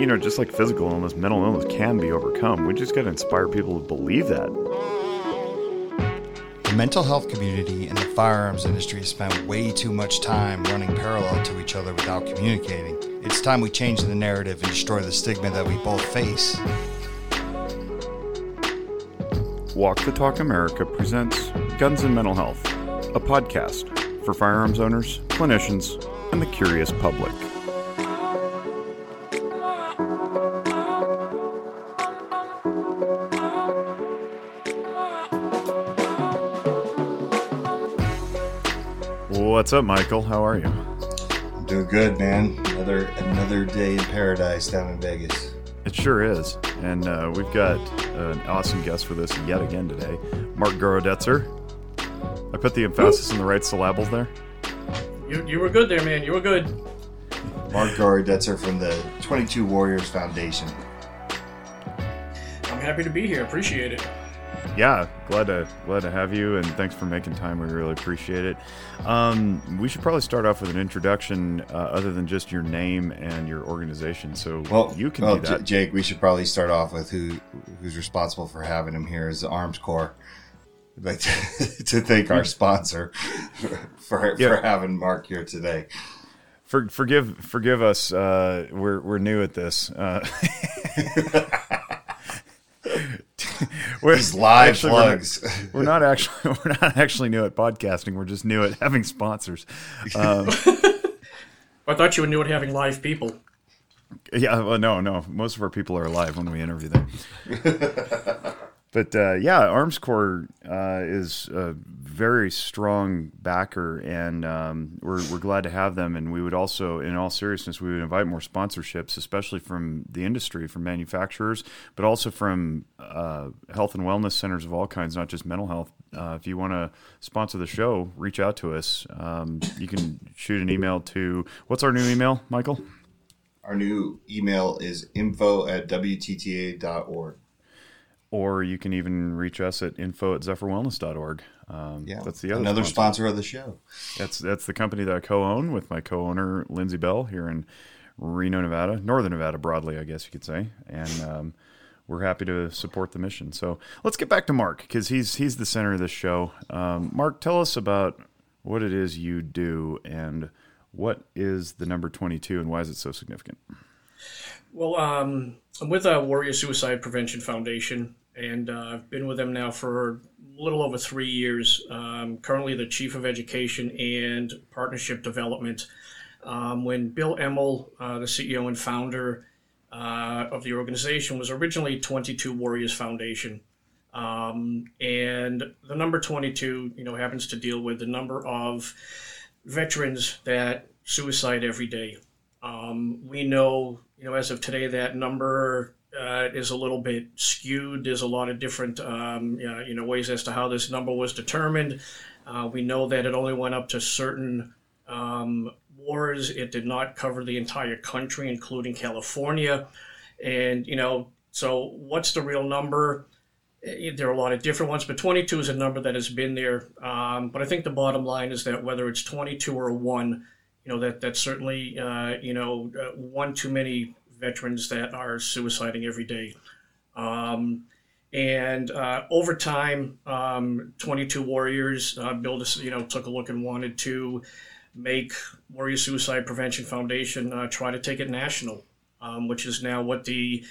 you know, just like physical illness, mental illness can be overcome. We just got to inspire people to believe that. The mental health community and the firearms industry spent way too much time running parallel to each other without communicating. It's time we change the narrative and destroy the stigma that we both face. Walk the Talk America presents Guns and Mental Health, a podcast for firearms owners, clinicians, and the curious public. What's up, Michael? How are you? I'm doing good, man. Another another day in paradise down in Vegas. It sure is, and uh, we've got an awesome guest with us yet again today, Mark Gorodetzer. I put the emphasis in the right syllables there. You, you were good there, man. You were good. Mark Gorodetzer from the 22 Warriors Foundation. I'm happy to be here. Appreciate it. Yeah, glad to glad to have you, and thanks for making time. We really appreciate it. Um, we should probably start off with an introduction, uh, other than just your name and your organization. So, Well, you can well, do that. J- Jake, we should probably start off with who who's responsible for having him here is the Armscor. I'd like to, to thank our sponsor for, Yeah. for having Mark here today. For, forgive forgive us. Uh, we're we're new at this. Uh, we're, These live actually, we're not- plugs. We're not actually we're not actually new at podcasting. We're just new at having sponsors. Um, I thought you were new at having live people. yeah, well, no, no. Most of our people are alive when we interview them. But uh, yeah, Armscor uh, is a very strong backer, and um, we're we're glad to have them. And we would also, in all seriousness, we would invite more sponsorships, especially from the industry, from manufacturers, but also from uh, health and wellness centers of all kinds, not just mental health. Uh, if you want to sponsor the show, reach out to us. Um, you can shoot an email to what's our new email, Michael? Our new email is info at WTTA.org. or you can even reach us at info at zephyrwellness.org. Um, Yeah, that's the other another sponsor. sponsor of the show. That's that's the company that I co-own with my co-owner Lindsay Bell here in Reno, Nevada, Northern Nevada, broadly, I guess you could say, and um, we're happy to support the mission. So let's get back to Mark because he's he's the center of this show. Um, Mark, tell us about what it is you do and what is the number twenty-two and why is it so significant? Well, um, I'm with uh, Warrior Suicide Prevention Foundation, and uh, I've been with them now for a little over three years. Um, currently, the Chief of Education and Partnership Development. Um, when Bill Emmel, uh, the CEO and founder uh, of the organization, was originally 22 Warriors Foundation. Um, and the number 22, you know, happens to deal with the number of veterans that suicide every day. Um, we know, you know, as of today, that number uh, is a little bit skewed. There's a lot of different, um, uh, you know, ways as to how this number was determined. Uh, we know that it only went up to certain um, wars. It did not cover the entire country, including California. And you know, so what's the real number? Eh, There are a lot of different ones, but 22 is a number that has been there. Um, but I think the bottom line is that whether it's 22 or one, you know that that's certainly uh, you know uh, one too many veterans that are suiciding every day. Um, and uh, over time, um, 22 Warriors, uh, Bill, just, you know, took a look and wanted to make Warrior Suicide Prevention Foundation uh, try to take it national, um, which is now what the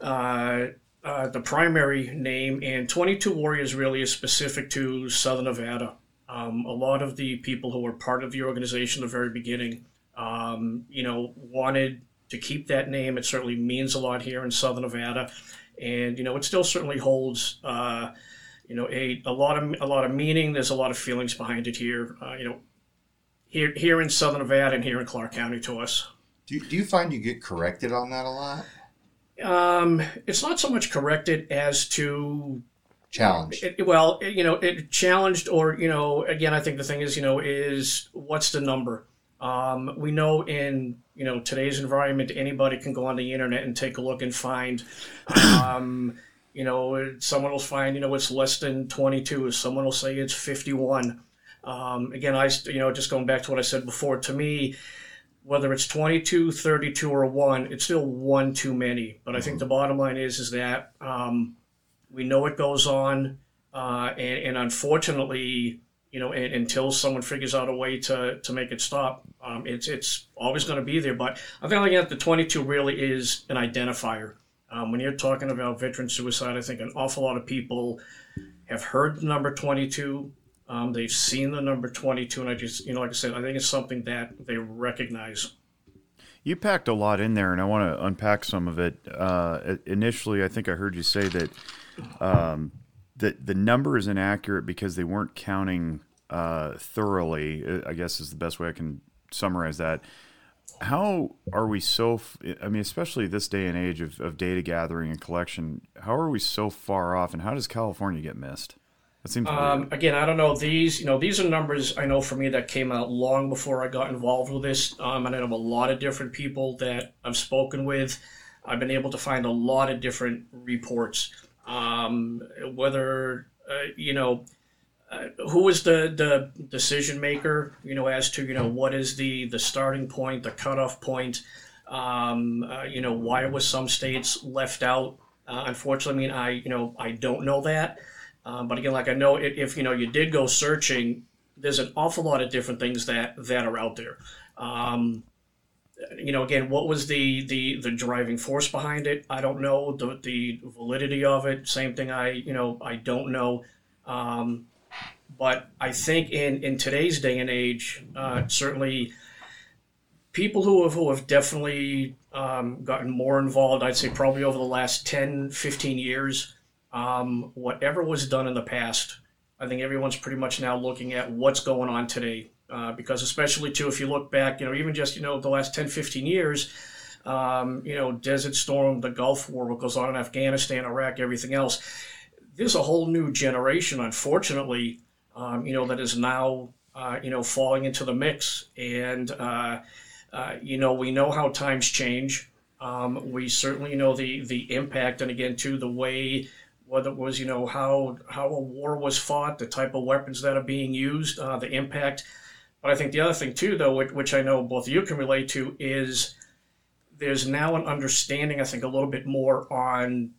uh, uh, the primary name. And 22 Warriors really is specific to Southern Nevada. Um, a lot of the people who were part of the organization at the very beginning, um, you know, wanted to keep that name. It certainly means a lot here in Southern Nevada, and you know, it still certainly holds, uh, you know, a, a lot of a lot of meaning. There's a lot of feelings behind it here. Uh, you know, here here in Southern Nevada and here in Clark County to us. Do, do you find you get corrected on that a lot? Um, it's not so much corrected as to Challenge. It, well, it- you know, it challenged, or you know, again, I think the thing is, you know, is what's the number? Um, we know in you know today's environment, anybody can go on the internet and take a look and find, um, you know, someone will find, you know, it's less than twenty two. Someone will say it's fifty one. Um, again, I, you know, just going back to what I said before, to me, whether it's 22, 32, or one, it's still one too many. But I think the bottom line is is that um, we know it goes on, uh, and, and, unfortunately, you know, and, until someone figures out a way to, to make it stop, um, it's it's always going to be there. But I think like the 22 really is an identifier. Um, when you're talking about veteran suicide, I think an awful lot of people have heard the number 22. Um, they've seen the number 22, and I just, you know, like I said, I think it's something that they recognize. You packed a lot in there, and I want to unpack some of it. Uh, initially, I think I heard you say that um, that the number is inaccurate because they weren't counting uh, thoroughly. I guess is the best way I can summarize that. How are we so? I mean, especially this day and age of, of data gathering and collection, how are we so far off, and how does California get missed? It seems um, again, I don't know these. You know, these are numbers I know for me that came out long before I got involved with this. Um, and I know a lot of different people that I've spoken with. I've been able to find a lot of different reports. Um, whether uh, you know uh, who was the the decision maker, you know, as to you know what is the the starting point, the cutoff point. Um, uh, you know, why was some states left out? Uh, unfortunately, I mean, I you know I don't know that. Um, but again, like I know if, if, you know you did go searching, there's an awful lot of different things that that are out there. Um, you know, again, what was the, the the driving force behind it? I don't know the the validity of it. Same thing. I you know I don't know. Um, but I think in in today's day and age, uh, certainly people who have who have definitely um, gotten more involved. I'd say probably over the last 10, 15 years um, whatever was done in the past, I think everyone's pretty much now looking at what's going on today. Uh, because especially too, if you look back, you know, even just you know the last 10, 15 years, um, you know, Desert Storm, the Gulf War, what goes on in Afghanistan, Iraq, everything else. There's a whole new generation, unfortunately, um, you know, that is now, uh, you know, falling into the mix. And, uh, uh you know, we know how times change. Um, we certainly know the the impact, and again, too, the way whether it was you know how how a war was fought, the type of weapons that are being used, uh, the impact. But I think the other thing too, though, which, which I know both of you can relate to, is there's now an understanding. I think a little bit more on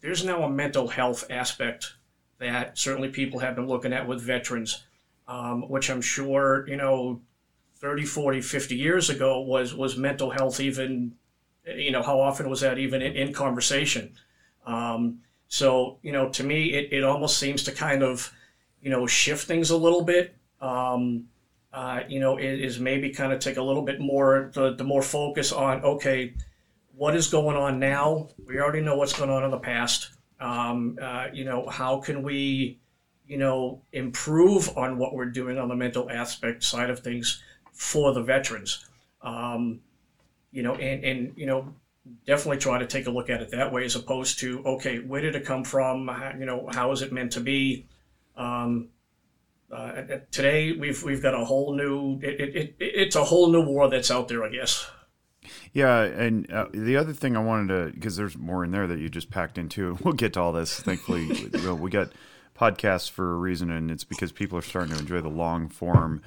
there's now a mental health aspect that certainly people have been looking at with veterans, um, which I'm sure you know 30, 40, 50 years ago was was mental health even you know how often was that even in, in conversation. Um, so, you know, to me, it, it almost seems to kind of, you know, shift things a little bit. Um, uh, you know, is maybe kind of take a little bit more, the, the more focus on, okay, what is going on now? We already know what's going on in the past. Um, uh, you know, how can we, you know, improve on what we're doing on the mental aspect side of things for the veterans? Um, you know, and, and, you know, definitely try to take a look at it that way as opposed to okay where did it come from how, you know how is it meant to be um, uh, today we've we've got a whole new it, it, it, it's a whole new war that's out there i guess yeah and uh, the other thing i wanted to because there's more in there that you just packed into we'll get to all this thankfully we got podcasts for a reason and it's because people are starting to enjoy the long form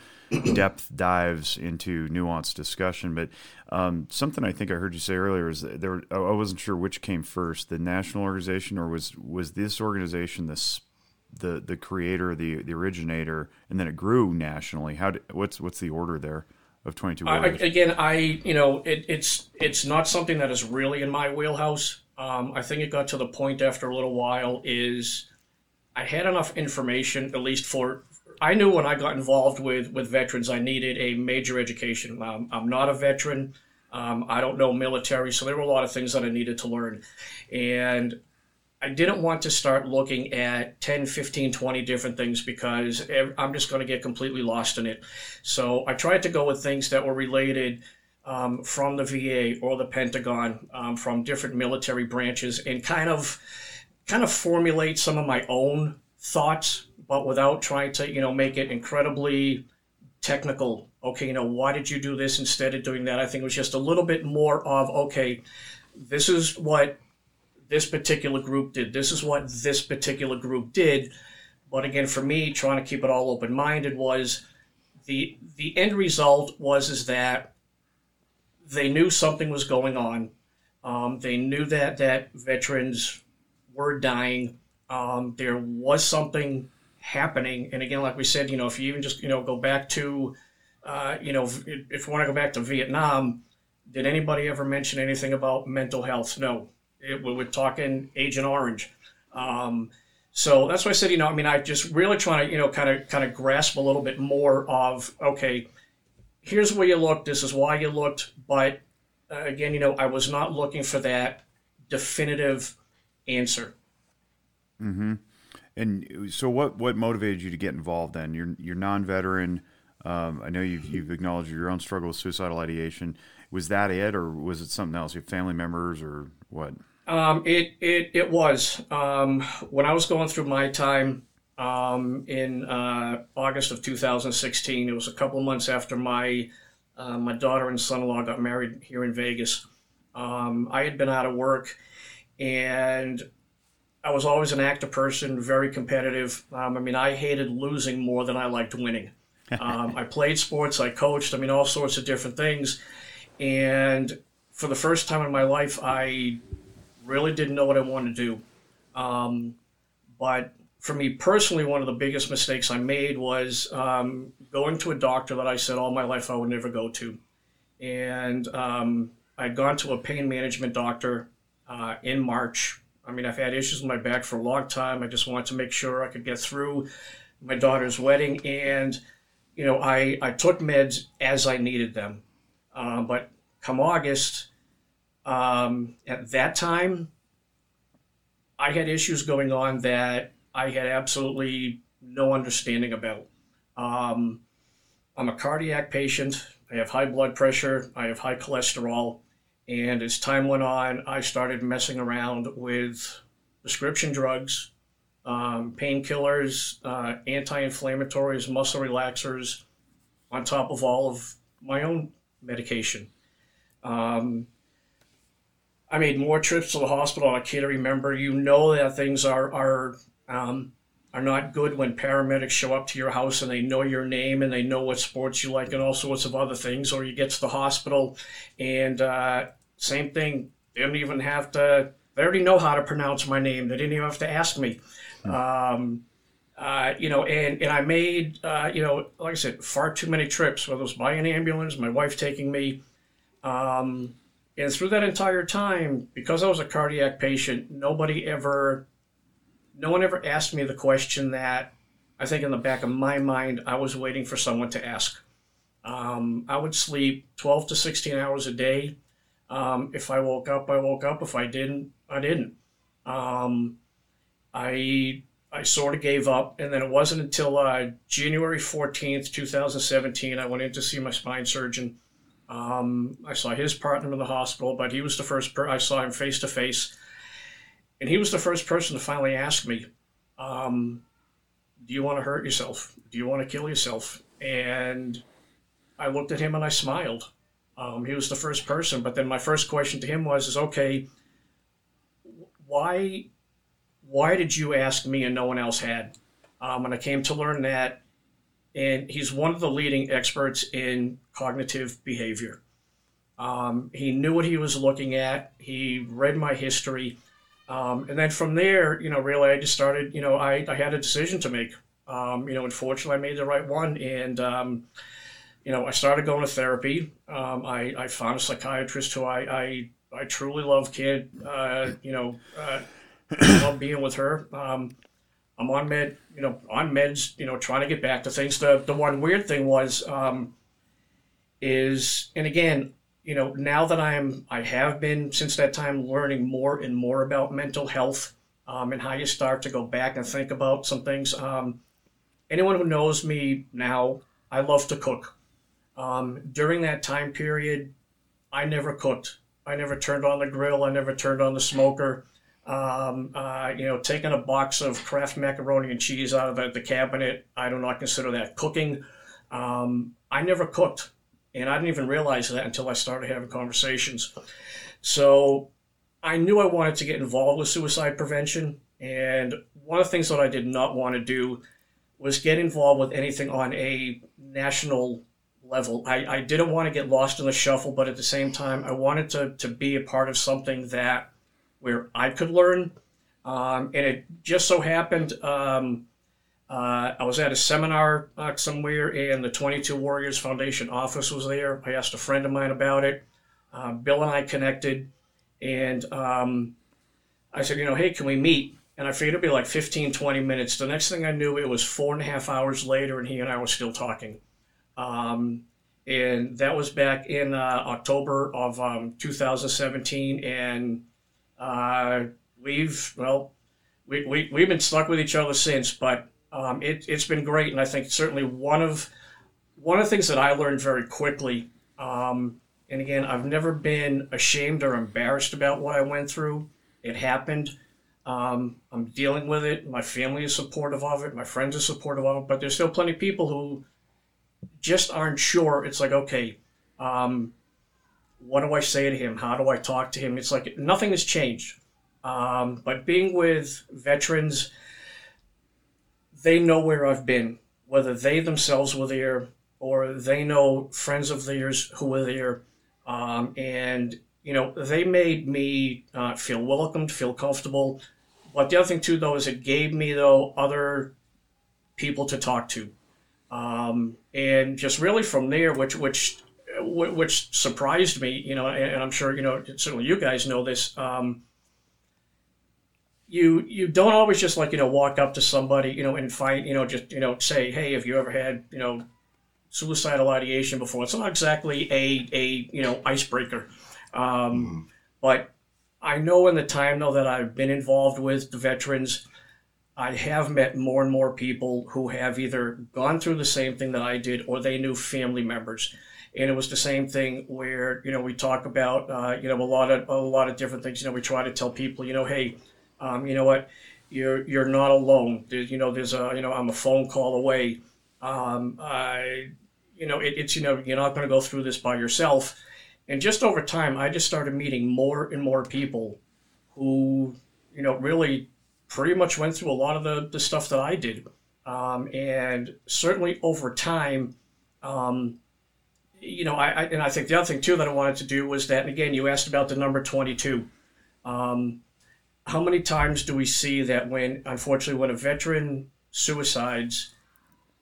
depth dives into nuanced discussion. But um, something I think I heard you say earlier is there. I wasn't sure which came first, the national organization or was was this organization this the the creator, the the originator, and then it grew nationally. How what's what's the order there? Of 22 I, again i you know it, it's it's not something that is really in my wheelhouse um, i think it got to the point after a little while is i had enough information at least for I knew when I got involved with with veterans, I needed a major education. Um, I'm not a veteran. Um, I don't know military, so there were a lot of things that I needed to learn. And I didn't want to start looking at 10, 15, 20 different things because I'm just going to get completely lost in it. So I tried to go with things that were related um, from the VA or the Pentagon, um, from different military branches, and kind of kind of formulate some of my own thoughts but without trying to, you know, make it incredibly technical. Okay, you know, why did you do this instead of doing that? I think it was just a little bit more of, okay, this is what this particular group did. This is what this particular group did. But again, for me, trying to keep it all open minded was the the end result was is that they knew something was going on. Um, they knew that that veterans were dying. Um, there was something happening, and again, like we said, you know, if you even just you know go back to, uh, you know, if, if we want to go back to Vietnam, did anybody ever mention anything about mental health? No. It, we were talking Agent Orange. Um, so that's why I said, you know, I mean, I just really trying to, you know, kind of kind of grasp a little bit more of, okay, here's where you looked, this is why you looked, but uh, again, you know, I was not looking for that definitive answer. Mm-hmm. And so, what what motivated you to get involved? Then you're you're non-veteran. Um, I know you've you've acknowledged your own struggle with suicidal ideation. Was that it, or was it something else? Your family members, or what? Um, it it it was um, when I was going through my time um, in uh, August of 2016. It was a couple of months after my uh, my daughter and son-in-law got married here in Vegas. Um, I had been out of work, and I was always an active person, very competitive. Um, I mean, I hated losing more than I liked winning. Um, I played sports, I coached. I mean, all sorts of different things, and for the first time in my life, I really didn't know what I wanted to do. Um, but for me personally, one of the biggest mistakes I made was um, going to a doctor that I said all my life I would never go to. And um, I'd gone to a pain management doctor uh, in March. I mean, I've had issues with my back for a long time. I just wanted to make sure I could get through my daughter's wedding. And, you know, I, I took meds as I needed them. Uh, but come August, um, at that time, I had issues going on that I had absolutely no understanding about. Um, I'm a cardiac patient. I have high blood pressure. I have high cholesterol. And as time went on, I started messing around with prescription drugs, um, painkillers, uh, anti inflammatories, muscle relaxers, on top of all of my own medication. Um, I made more trips to the hospital. I can't remember. You know that things are are um, are not good when paramedics show up to your house and they know your name and they know what sports you like and all sorts of other things. Or you get to the hospital and uh, same thing. They don't even have to. They already know how to pronounce my name. They didn't even have to ask me. Hmm. Um, uh, you know, and, and I made, uh, you know, like I said, far too many trips, whether it was by an ambulance, my wife taking me. Um, and through that entire time, because I was a cardiac patient, nobody ever, no one ever asked me the question that I think in the back of my mind I was waiting for someone to ask. Um, I would sleep 12 to 16 hours a day. Um, if I woke up, I woke up. If I didn't, I didn't. Um, I I sort of gave up, and then it wasn't until uh, January 14th, 2017, I went in to see my spine surgeon um, I saw his partner in the hospital, but he was the first per- I saw him face to face, and he was the first person to finally ask me, um, "Do you want to hurt yourself? Do you want to kill yourself?" And I looked at him and I smiled. Um, he was the first person, but then my first question to him was, "Is okay? Why, why did you ask me and no one else had?" Um, and I came to learn that and he's one of the leading experts in cognitive behavior. Um, he knew what he was looking at. He read my history, um, and then from there, you know, really, I just started. You know, I, I had a decision to make. Um, you know, unfortunately, I made the right one, and um, you know, I started going to therapy. Um, I, I found a psychiatrist who I I, I truly love. Kid, uh, you know, uh, love being with her. Um, I'm on med, you know, on meds, you know, trying to get back to things. The the one weird thing was, um, is, and again, you know, now that I'm, I have been since that time learning more and more about mental health, um, and how you start to go back and think about some things. Um, anyone who knows me now, I love to cook. Um, during that time period, I never cooked. I never turned on the grill. I never turned on the smoker um, uh, you know, taking a box of Kraft macaroni and cheese out of the, the cabinet, I do not consider that cooking. Um, I never cooked, and I didn't even realize that until I started having conversations. So I knew I wanted to get involved with suicide prevention, and one of the things that I did not want to do was get involved with anything on a national level. I, I didn't want to get lost in the shuffle, but at the same time, I wanted to, to be a part of something that where I could learn. Um, and it just so happened um, uh, I was at a seminar uh, somewhere, and the 22 Warriors Foundation office was there. I asked a friend of mine about it. Uh, Bill and I connected, and um, I said, you know, hey, can we meet? And I figured it'd be like 15, 20 minutes. The next thing I knew, it was four and a half hours later, and he and I were still talking. Um, and that was back in uh, October of um, 2017. And uh, we've, well, we, we, we've been stuck with each other since, but um, it, it's been great. And I think certainly one of, one of the things that I learned very quickly, um, and again, I've never been ashamed or embarrassed about what I went through. It happened. Um, I'm dealing with it. My family is supportive of it. My friends are supportive of it. But there's still plenty of people who just aren't sure. It's like, okay, um, what do I say to him? How do I talk to him? It's like nothing has changed. Um, but being with veterans, they know where I've been, whether they themselves were there or they know friends of theirs who were there. Um, and, you know, they made me uh, feel welcomed, feel comfortable. But the other thing, too, though, is it gave me, though, other people to talk to. Um, and just really from there, which, which, which surprised me, you know, and, I'm sure, you know, certainly you guys know this. Um, you you don't always just like you know walk up to somebody you know and fight you know just you know say hey have you ever had you know suicidal ideation before it's not exactly a a you know icebreaker um, mm-hmm. but i know in the time though that i've been involved with the veterans i have met more and more people who have either gone through the same thing that i did or they knew family members and it was the same thing where you know we talk about uh, you know a lot of a lot of different things you know we try to tell people you know hey um, you know what? You're you're not alone. There's, you know, there's a you know I'm a phone call away. Um, I, you know, it, it's you know you're not going to go through this by yourself. And just over time, I just started meeting more and more people who you know really pretty much went through a lot of the, the stuff that I did. Um, and certainly over time, um, you know, I, I, and I think the other thing too that I wanted to do was that, and again, you asked about the number 22. Um, how many times do we see that when, unfortunately, when a veteran suicides,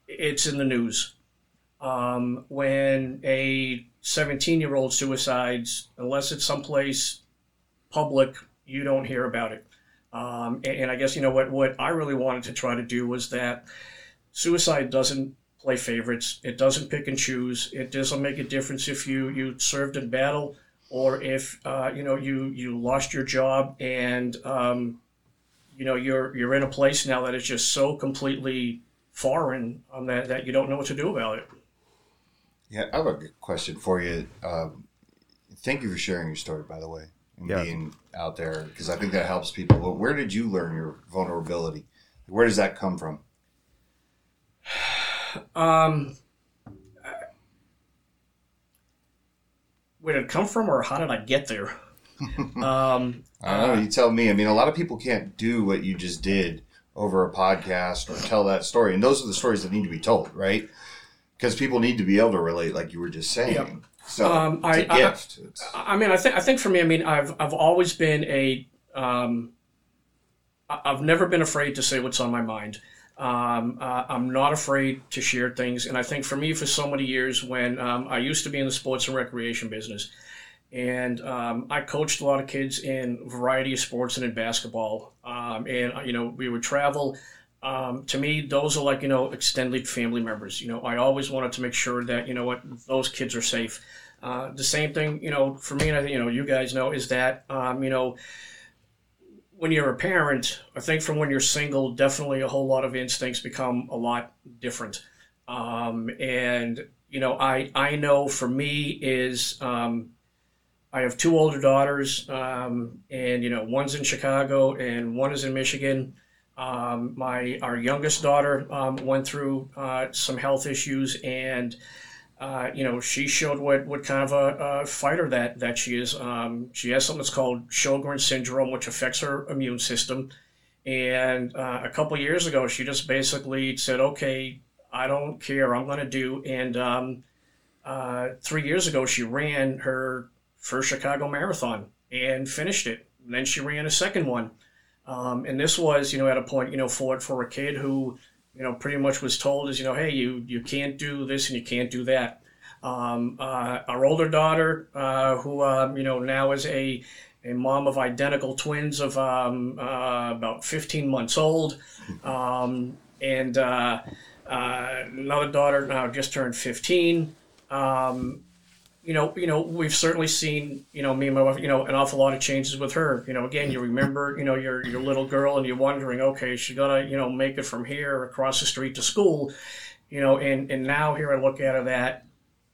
it's in the news? Um, when a 17 year old suicides, unless it's someplace public, you don't hear about it. Um, and, and, I guess, you know, what, what I really wanted to try to do was that suicide doesn't play favorites, it doesn't pick and choose, it doesn't make a difference if you, you served in battle or if uh, you know you you lost your job and um, you know you're you're in a place now that is just so completely foreign um, that that you don't know what to do about it. Yeah, I have a question for you. Um, thank you for sharing your story, by the way, and yeah. being out there because I think that helps people. But where did you learn your vulnerability? Where does that come from? Um, where did it come from, or how did I get there? um, I don't know. You tell me. I mean, a lot of people can't do what you just did over a podcast or tell that story, and those are the stories that need to be told, right? Because people need to be able to relate, like you were just saying. Yep. So um, I, gift. I, I, mean, I think I think for me, I mean, I've I've always been a um, I've never been afraid to say what's on my mind. Um, uh, I'm not afraid to share things. And I think for me, for so many years, when um, I used to be in the sports and recreation business, and um, I coached a lot of kids in a variety of sports and in basketball. Um, and, you know, we would travel. Um, to me, those are like, you know, extended family members. You know, I always wanted to make sure that, you know what, those kids are safe. Uh, the same thing, you know, for me, and I think, you know, you guys know, is that, um, you know, when you're a parent, I think from when you're single, definitely a whole lot of instincts become a lot different. Um, and you know, I I know for me is um, I have two older daughters, um, and you know, one's in Chicago and one is in Michigan. Um, my our youngest daughter um, went through uh, some health issues and uh, you know, she showed what, what kind of a, a fighter that, that she is. Um, she has something that's called Sjogren syndrome, which affects her immune system. And uh, a couple years ago, she just basically said, okay, I don't care, I'm going to do. And um, uh, three years ago, she ran her first Chicago Marathon and finished it. And then she ran a second one. Um, and this was, you know, at a point, you know, for for a kid who, you know, pretty much was told is, you know, hey, you you can't do this and you can't do that. Um, uh, our older daughter, uh, who um, you know now is a a mom of identical twins of um, uh, about 15 months old, um, and uh, uh, another daughter now just turned 15. Um, you know, you know, we've certainly seen, you know, me and my wife, you know, an awful lot of changes with her. You know, again, you remember, you know, your your little girl, and you're wondering, okay, she got to, you know, make it from here across the street to school? You know, and and now here I look at her that,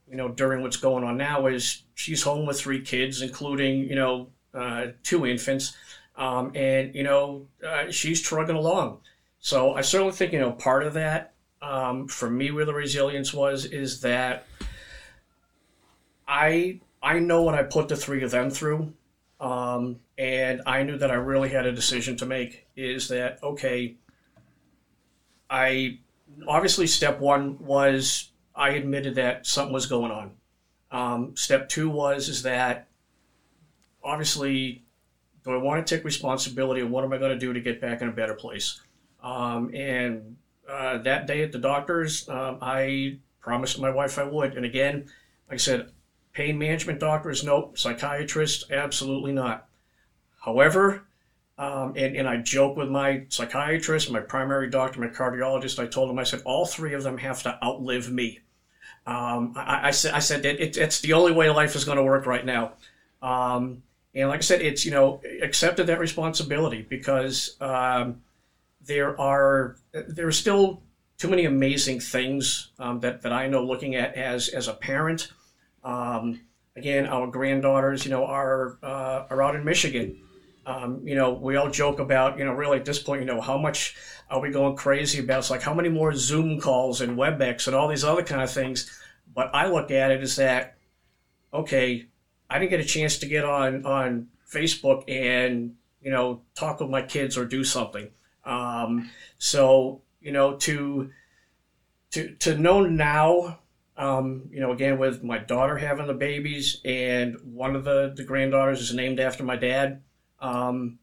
you know, during what's going on now is she's home with three kids, including, you know, uh, two infants, um, and you know, uh, she's trugging along. So I certainly think, you know, part of that um, for me, where the resilience was, is that I I know what I put the three of them through, um, and I knew that I really had a decision to make. Is that okay? I obviously step one was I admitted that something was going on. Um, step two was is that obviously do I want to take responsibility and what am I going to do to get back in a better place? Um, and uh, that day at the doctor's, um, I promised my wife I would. And again, like I said, Pain management doctors, nope. Psychiatrists, absolutely not. However, um, and, and I joke with my psychiatrist, my primary doctor, my cardiologist. I told him, I said, all three of them have to outlive me. Um, I, I, said, I said that it, it's the only way life is going to work right now. Um, and like I said, it's you know accepted that responsibility because um, there are there are still too many amazing things um, that that I know looking at as as a parent um, again, our granddaughters, you know, are uh, are out in Michigan. Um, you know, we all joke about, you know, really at this point, you know, how much are we going crazy about? It's like how many more Zoom calls and WebEx and all these other kind of things. But I look at it as that, okay, I didn't get a chance to get on on Facebook and you know talk with my kids or do something. Um, so you know to to to know now um, you know, again, with my daughter having the babies, and one of the, the granddaughters is named after my dad. Um,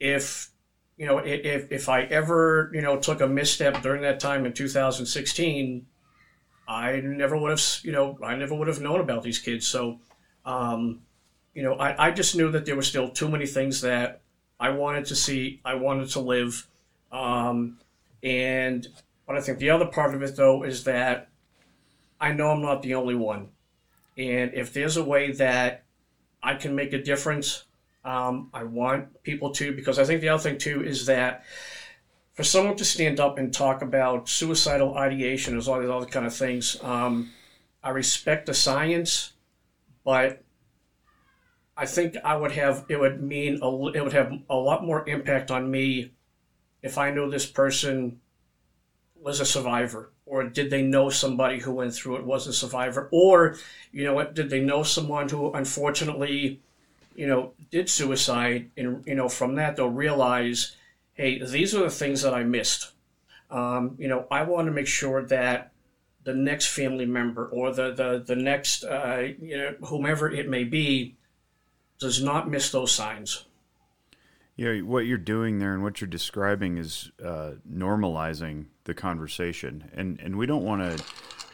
if you know, if if I ever you know took a misstep during that time in 2016, I never would have you know I never would have known about these kids. So, um, you know, I, I just knew that there were still too many things that I wanted to see, I wanted to live, um, and but I think the other part of it though is that I know I'm not the only one. And if there's a way that I can make a difference, um, I want people to, because I think the other thing too is that for someone to stand up and talk about suicidal ideation, as all these other kind of things, um, I respect the science, but I think I would have it would mean a, it would have a lot more impact on me if I knew this person was a survivor or did they know somebody who went through it was a survivor? Or you know did they know someone who unfortunately you know did suicide and you know from that? They'll realize hey these are the things that i missed. Um, you know i want to make sure that the next family member or the the, the next uh, you know whomever it may be does not miss those signs yeah, what you're doing there and what you're describing is uh, normalizing the conversation, and and we don't want to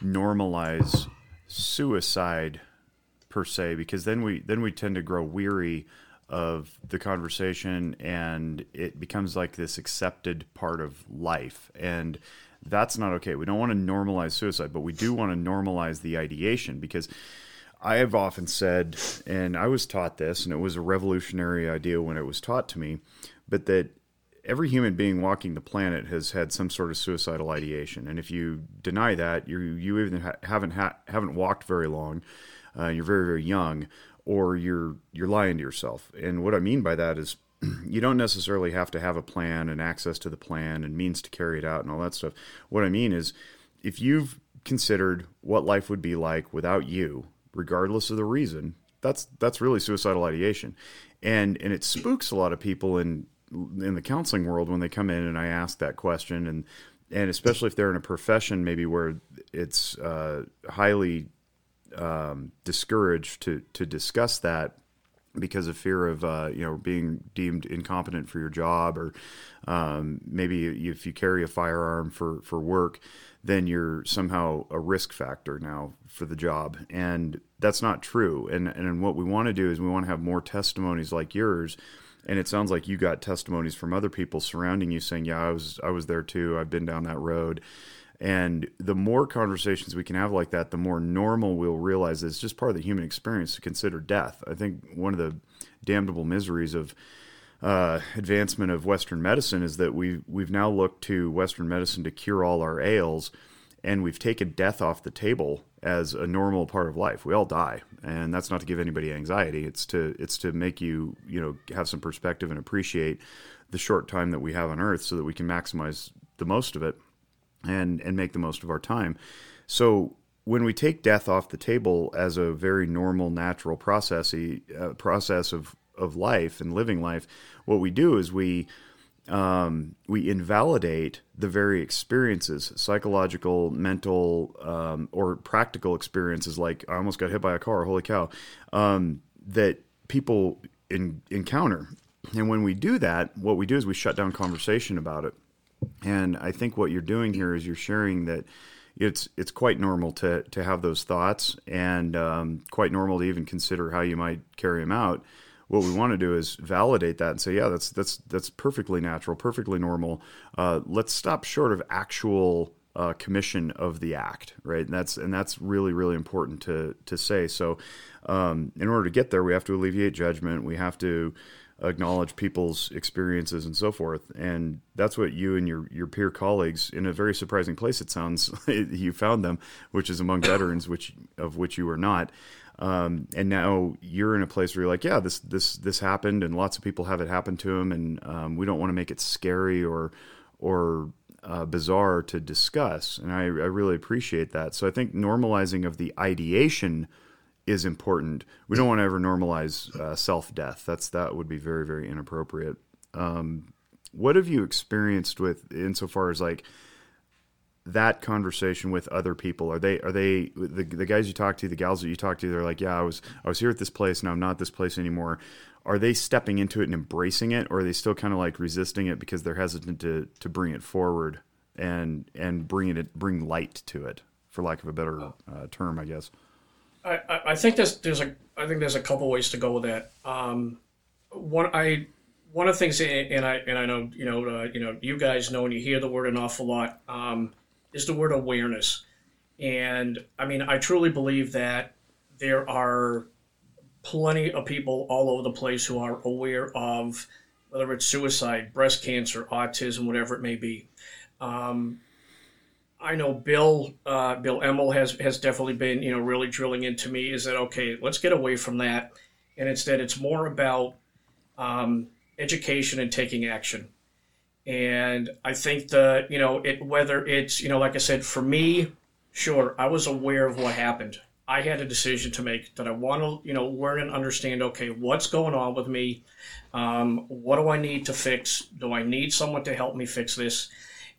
normalize suicide per se because then we then we tend to grow weary of the conversation and it becomes like this accepted part of life. And that's not okay. We don't want to normalize suicide but we do want to normalize the ideation because I have often said, and I was taught this, and it was a revolutionary idea when it was taught to me, but that every human being walking the planet has had some sort of suicidal ideation, and if you deny that, you you even ha- haven't ha- haven't walked very long, uh, you're very very young, or you're you're lying to yourself. And what I mean by that is, you don't necessarily have to have a plan and access to the plan and means to carry it out and all that stuff. What I mean is, if you've considered what life would be like without you regardless of the reason, that's that's really suicidal ideation, and and it spooks a lot of people in in the counseling world when they come in and I ask that question. And and especially if they're in a profession maybe where it's uh, highly um, discouraged to to discuss that because of fear of uh, you know being deemed incompetent for your job or um, maybe if you carry a firearm for for work then you're somehow a risk factor now for the job. And that's not true. And and what we want to do is we want to have more testimonies like yours. And it sounds like you got testimonies from other people surrounding you saying yeah I was I was there too. I've been down that road. And the more conversations we can have like that, the more normal we'll realize it's just part of the human experience to consider death. I think one of the damnable miseries of uh, advancement of Western medicine is that we've we've now looked to Western medicine to cure all our ails, and we've taken death off the table as a normal part of life. We all die, and that's not to give anybody anxiety. It's to it's to make you you know have some perspective and appreciate the short time that we have on Earth, so that we can maximize the most of it and and make the most of our time. So when we take death off the table as a very normal, natural process, uh, process of of life and living life, what we do is we um, we invalidate the very experiences, psychological, mental, um, or practical experiences, like I almost got hit by a car, holy cow, um, that people in, encounter. And when we do that, what we do is we shut down conversation about it. And I think what you're doing here is you're sharing that it's it's quite normal to to have those thoughts and um, quite normal to even consider how you might carry them out. What we want to do is validate that and say, yeah, that's that's that's perfectly natural, perfectly normal. Uh, let's stop short of actual uh, commission of the act, right? And that's and that's really really important to to say. So, um, in order to get there, we have to alleviate judgment. We have to acknowledge people's experiences and so forth. And that's what you and your, your peer colleagues, in a very surprising place, it sounds, you found them, which is among veterans, which of which you are not. Um, and now you're in a place where you're like, yeah, this this this happened, and lots of people have it happen to them, and um, we don't want to make it scary or or uh, bizarre to discuss. And I, I really appreciate that. So I think normalizing of the ideation is important. We don't want to ever normalize uh, self death. That's that would be very very inappropriate. Um, what have you experienced with insofar as like that conversation with other people? Are they are they the, the guys you talk to, the gals that you talk to? They're like, yeah, I was I was here at this place, now I'm not this place anymore. Are they stepping into it and embracing it, or are they still kind of like resisting it because they're hesitant to to bring it forward and and bring it bring light to it, for lack of a better uh, term, I guess? I, I think there's there's a I think there's a couple ways to go with that. Um, one I one of the things, and I and I know you know uh, you know you guys know, and you hear the word an awful lot, um, is the word awareness. And I mean, I truly believe that there are plenty of people all over the place who are aware of whether it's suicide, breast cancer, autism, whatever it may be. Um, I know Bill uh, Bill Emmel has has definitely been you know really drilling into me is that okay let's get away from that and instead it's more about um, education and taking action and I think that, you know it whether it's you know like I said for me sure I was aware of what happened I had a decision to make that I want to you know learn and understand okay what's going on with me um, what do I need to fix do I need someone to help me fix this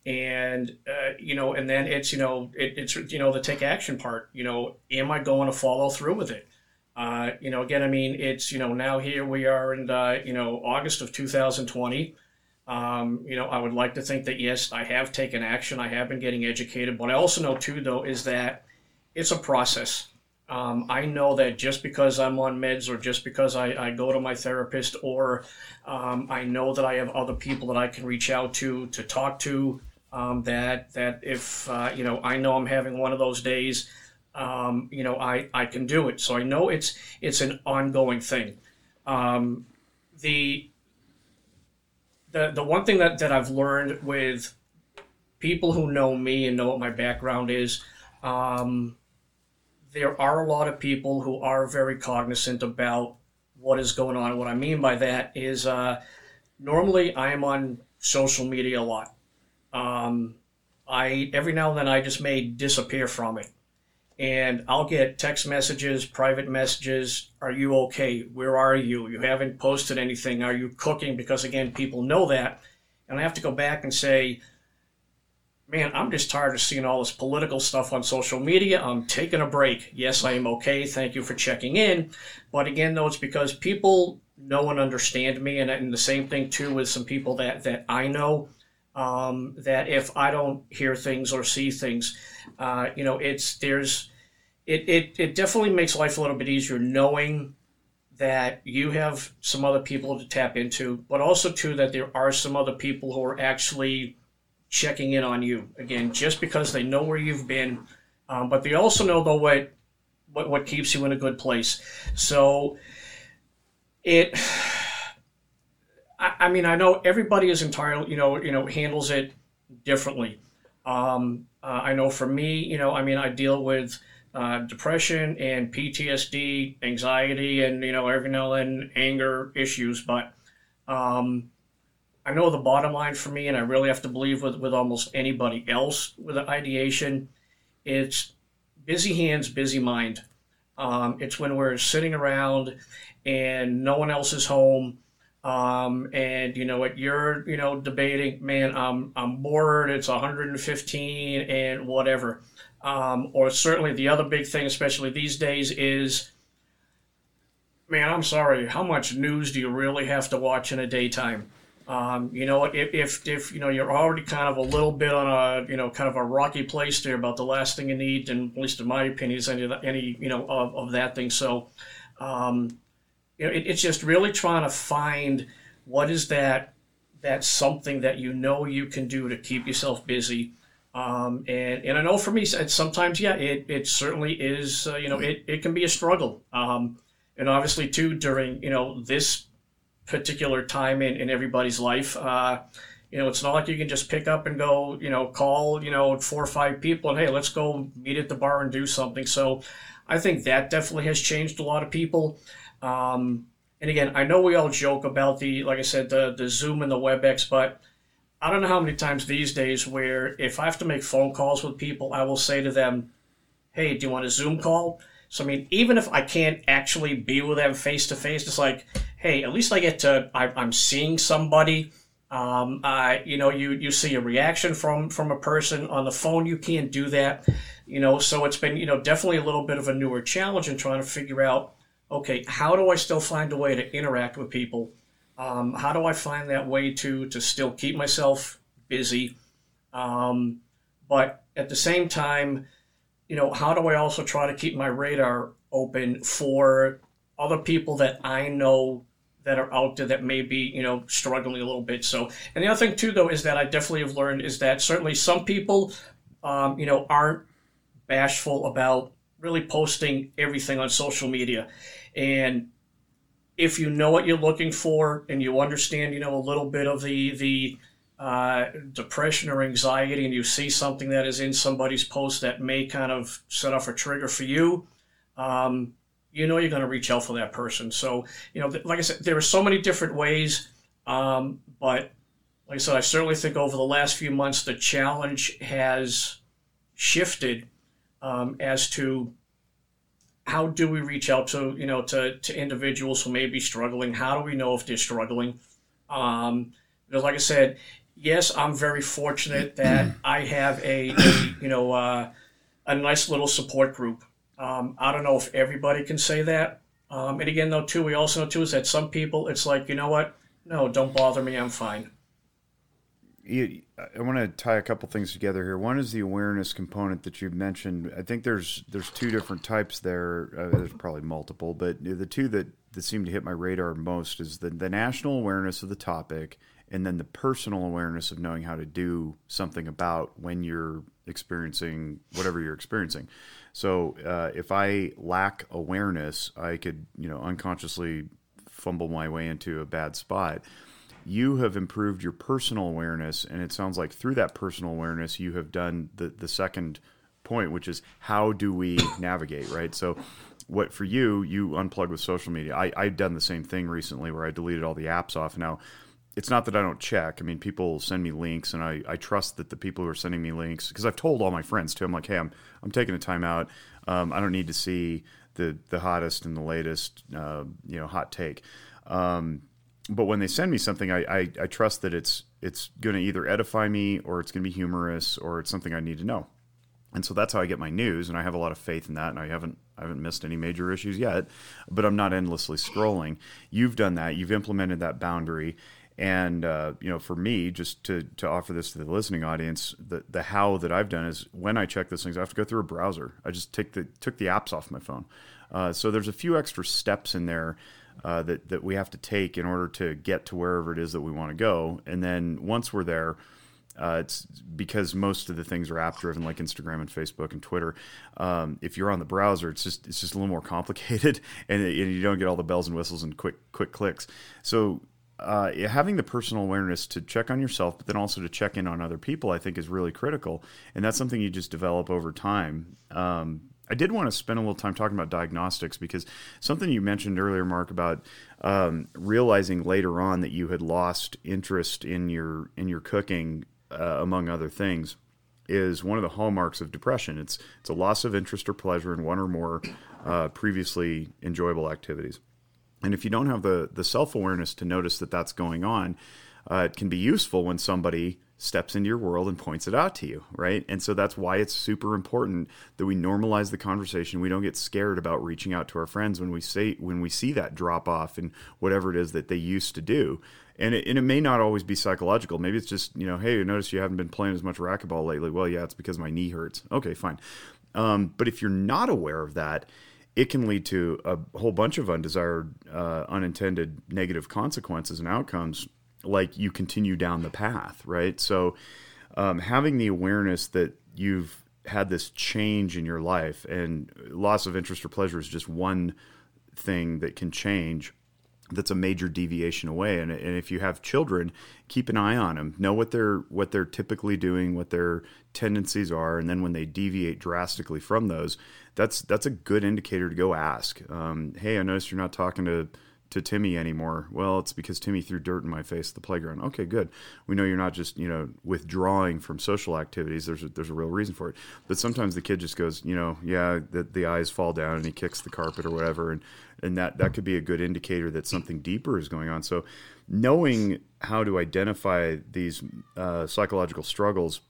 and uh, you know and then it's you know it, it's you know the take action part you know am i going to follow through with it uh, you know again i mean it's you know now here we are in uh, you know august of 2020 um, you know i would like to think that yes i have taken action i have been getting educated but i also know too though is that it's a process um, I know that just because I'm on meds or just because I, I go to my therapist or um, I know that I have other people that I can reach out to to talk to um, that that if uh, you know I know I'm having one of those days, um, you know I, I can do it. So I know it's it's an ongoing thing. Um, the the the one thing that, that I've learned with people who know me and know what my background is, um, there are a lot of people who are very cognizant about what is going on. What I mean by that is uh, normally I am on social media a lot. Um, I every now and then I just may disappear from it, and I'll get text messages, private messages. Are you okay? Where are you? You haven't posted anything. Are you cooking? Because again, people know that, and I have to go back and say, man, I'm just tired of seeing all this political stuff on social media. I'm taking a break. Yes, I am okay. Thank you for checking in. But again, though, it's because people know and understand me, and, and the same thing too with some people that that I know. Um, that if I don't hear things or see things, uh, you know, it's there's it, it it definitely makes life a little bit easier knowing that you have some other people to tap into, but also too that there are some other people who are actually checking in on you again, just because they know where you've been, um, but they also know though what, what what keeps you in a good place. So it, I, I mean, I know everybody is entirely, you know, you know, handles it differently. Um, uh, I know for me, you know, I mean, I deal with uh, depression and PTSD, anxiety, and you know, every now and anger issues, but um, I know the bottom line for me, and I really have to believe with, with almost anybody else with ideation, it's busy hands, busy mind. Um, it's when we're sitting around and no one else is home. Um, and you know what you're, you know, debating, man, I'm, I'm bored. It's 115 and whatever. Um, or certainly the other big thing, especially these days is, man, I'm sorry. How much news do you really have to watch in a daytime? Um, you know, if, if, if, you know, you're already kind of a little bit on a, you know, kind of a rocky place there about the last thing you need, and at least in my opinion, is any, any you know, of, of that thing. So, um, you know, it, it's just really trying to find what is that, that something that you know you can do to keep yourself busy. Um, and, and I know for me, sometimes, yeah, it, it certainly is, uh, you know, it, it can be a struggle. Um, and obviously too, during, you know, this particular time in, in everybody's life. Uh, you know, it's not like you can just pick up and go, you know, call, you know, four or five people and hey, let's go meet at the bar and do something. So I think that definitely has changed a lot of people. Um, and again, I know we all joke about the, like I said, the, the Zoom and the WebEx, but I don't know how many times these days where if I have to make phone calls with people, I will say to them, hey, do you want a Zoom call? So, I mean, even if I can't actually be with them face to face, it's like, hey, at least I get to, I, am seeing somebody. Um, uh, you know, you, you see a reaction from, from a person on the phone. You can't do that, you know, so it's been, you know, definitely a little bit of a newer challenge in trying to figure out, okay, how do I still find a way to interact with people? Um, how do I find that way to, to still keep myself busy? Um, but at the same time, you know, how do I also try to keep my radar open for other people that I know that are out there that may be, you know, struggling a little bit. So, and the other thing too, though, is that I definitely have learned is that certainly some people, um, you know, aren't bashful about really posting everything on social media. And if you know what you're looking for and you understand, you know, a little bit of the, the, uh, depression or anxiety, and you see something that is in somebody's post that may kind of set off a trigger for you, um, you know you're going to reach out for that person. So, you know, like I said, there are so many different ways. Um, but like I said, I certainly think over the last few months, the challenge has shifted um, as to how do we reach out to, you know, to, to individuals who may be struggling? How do we know if they're struggling? Um, because like I said, yes, I'm very fortunate that I have a, a you know, uh, a nice little support group um, I don't know if everybody can say that. Um, and again, though, too, we also know too is that some people, it's like, you know what? No, don't bother me. I'm fine. I want to tie a couple things together here. One is the awareness component that you've mentioned. I think there's there's two different types there. Uh, there's probably multiple, but the two that, that seem to hit my radar most is the, the national awareness of the topic and then the personal awareness of knowing how to do something about when you're experiencing whatever you're experiencing. So uh, if I lack awareness, I could you know unconsciously fumble my way into a bad spot. You have improved your personal awareness, and it sounds like through that personal awareness, you have done the the second point, which is how do we navigate, right? So what for you you unplug with social media I, i've done the same thing recently where i deleted all the apps off now it's not that I don't check. I mean, people send me links, and I, I trust that the people who are sending me links, because I've told all my friends too. I'm like, hey, I'm I'm taking a time out. Um, I don't need to see the the hottest and the latest, uh, you know, hot take. Um, but when they send me something, I, I, I trust that it's it's going to either edify me or it's going to be humorous or it's something I need to know. And so that's how I get my news, and I have a lot of faith in that. And I haven't I haven't missed any major issues yet, but I'm not endlessly scrolling. You've done that. You've implemented that boundary, and uh, you know, for me, just to to offer this to the listening audience, the the how that I've done is when I check those things, I have to go through a browser. I just take the took the apps off my phone. Uh, so there's a few extra steps in there uh, that that we have to take in order to get to wherever it is that we want to go. And then once we're there, uh, it's because most of the things are app driven, like Instagram and Facebook and Twitter. Um, if you're on the browser, it's just it's just a little more complicated, and, and, you don't get all the bells and whistles and quick quick clicks. So. Uh, having the personal awareness to check on yourself, but then also to check in on other people, I think is really critical, and that's something you just develop over time. Um, I did want to spend a little time talking about diagnostics because something you mentioned earlier, Mark, about um, realizing later on that you had lost interest in your in your cooking, uh, among other things, is one of the hallmarks of depression. It's it's a loss of interest or pleasure in one or more uh, previously enjoyable activities. And if you don't have the the self awareness to notice that that's going on, uh, it can be useful when somebody steps into your world and points it out to you, right? And so that's why it's super important that we normalize the conversation. We don't get scared about reaching out to our friends when we say when we see that drop off and whatever it is that they used to do. And it, and it may not always be psychological. Maybe it's just you know, hey, I noticed you haven't been playing as much racquetball lately. Well, yeah, it's because my knee hurts. Okay, fine. Um, but if you're not aware of that, it can lead to a whole bunch of undesired, uh, unintended negative consequences and outcomes like you continue down the path, right? So um, having the awareness that you've had this change in your life and loss of interest or pleasure is just one thing that can change that's a major deviation away. And, and if you have children keep an eye on them know what they're what they're typically doing what their tendencies are and then when they deviate drastically from those that's that's a good indicator to go ask. Um, hey i noticed you're not talking to to Timmy anymore. Well, it's because Timmy threw dirt in my face at the playground. Okay, good. We know you're not just you know withdrawing from social activities. There's a, there's a real reason for it. But sometimes the kid just goes, you know, yeah, the, the eyes fall down and he kicks the carpet or whatever, and and that that could be a good indicator that something deeper is going on. So knowing how to identify these uh, psychological struggles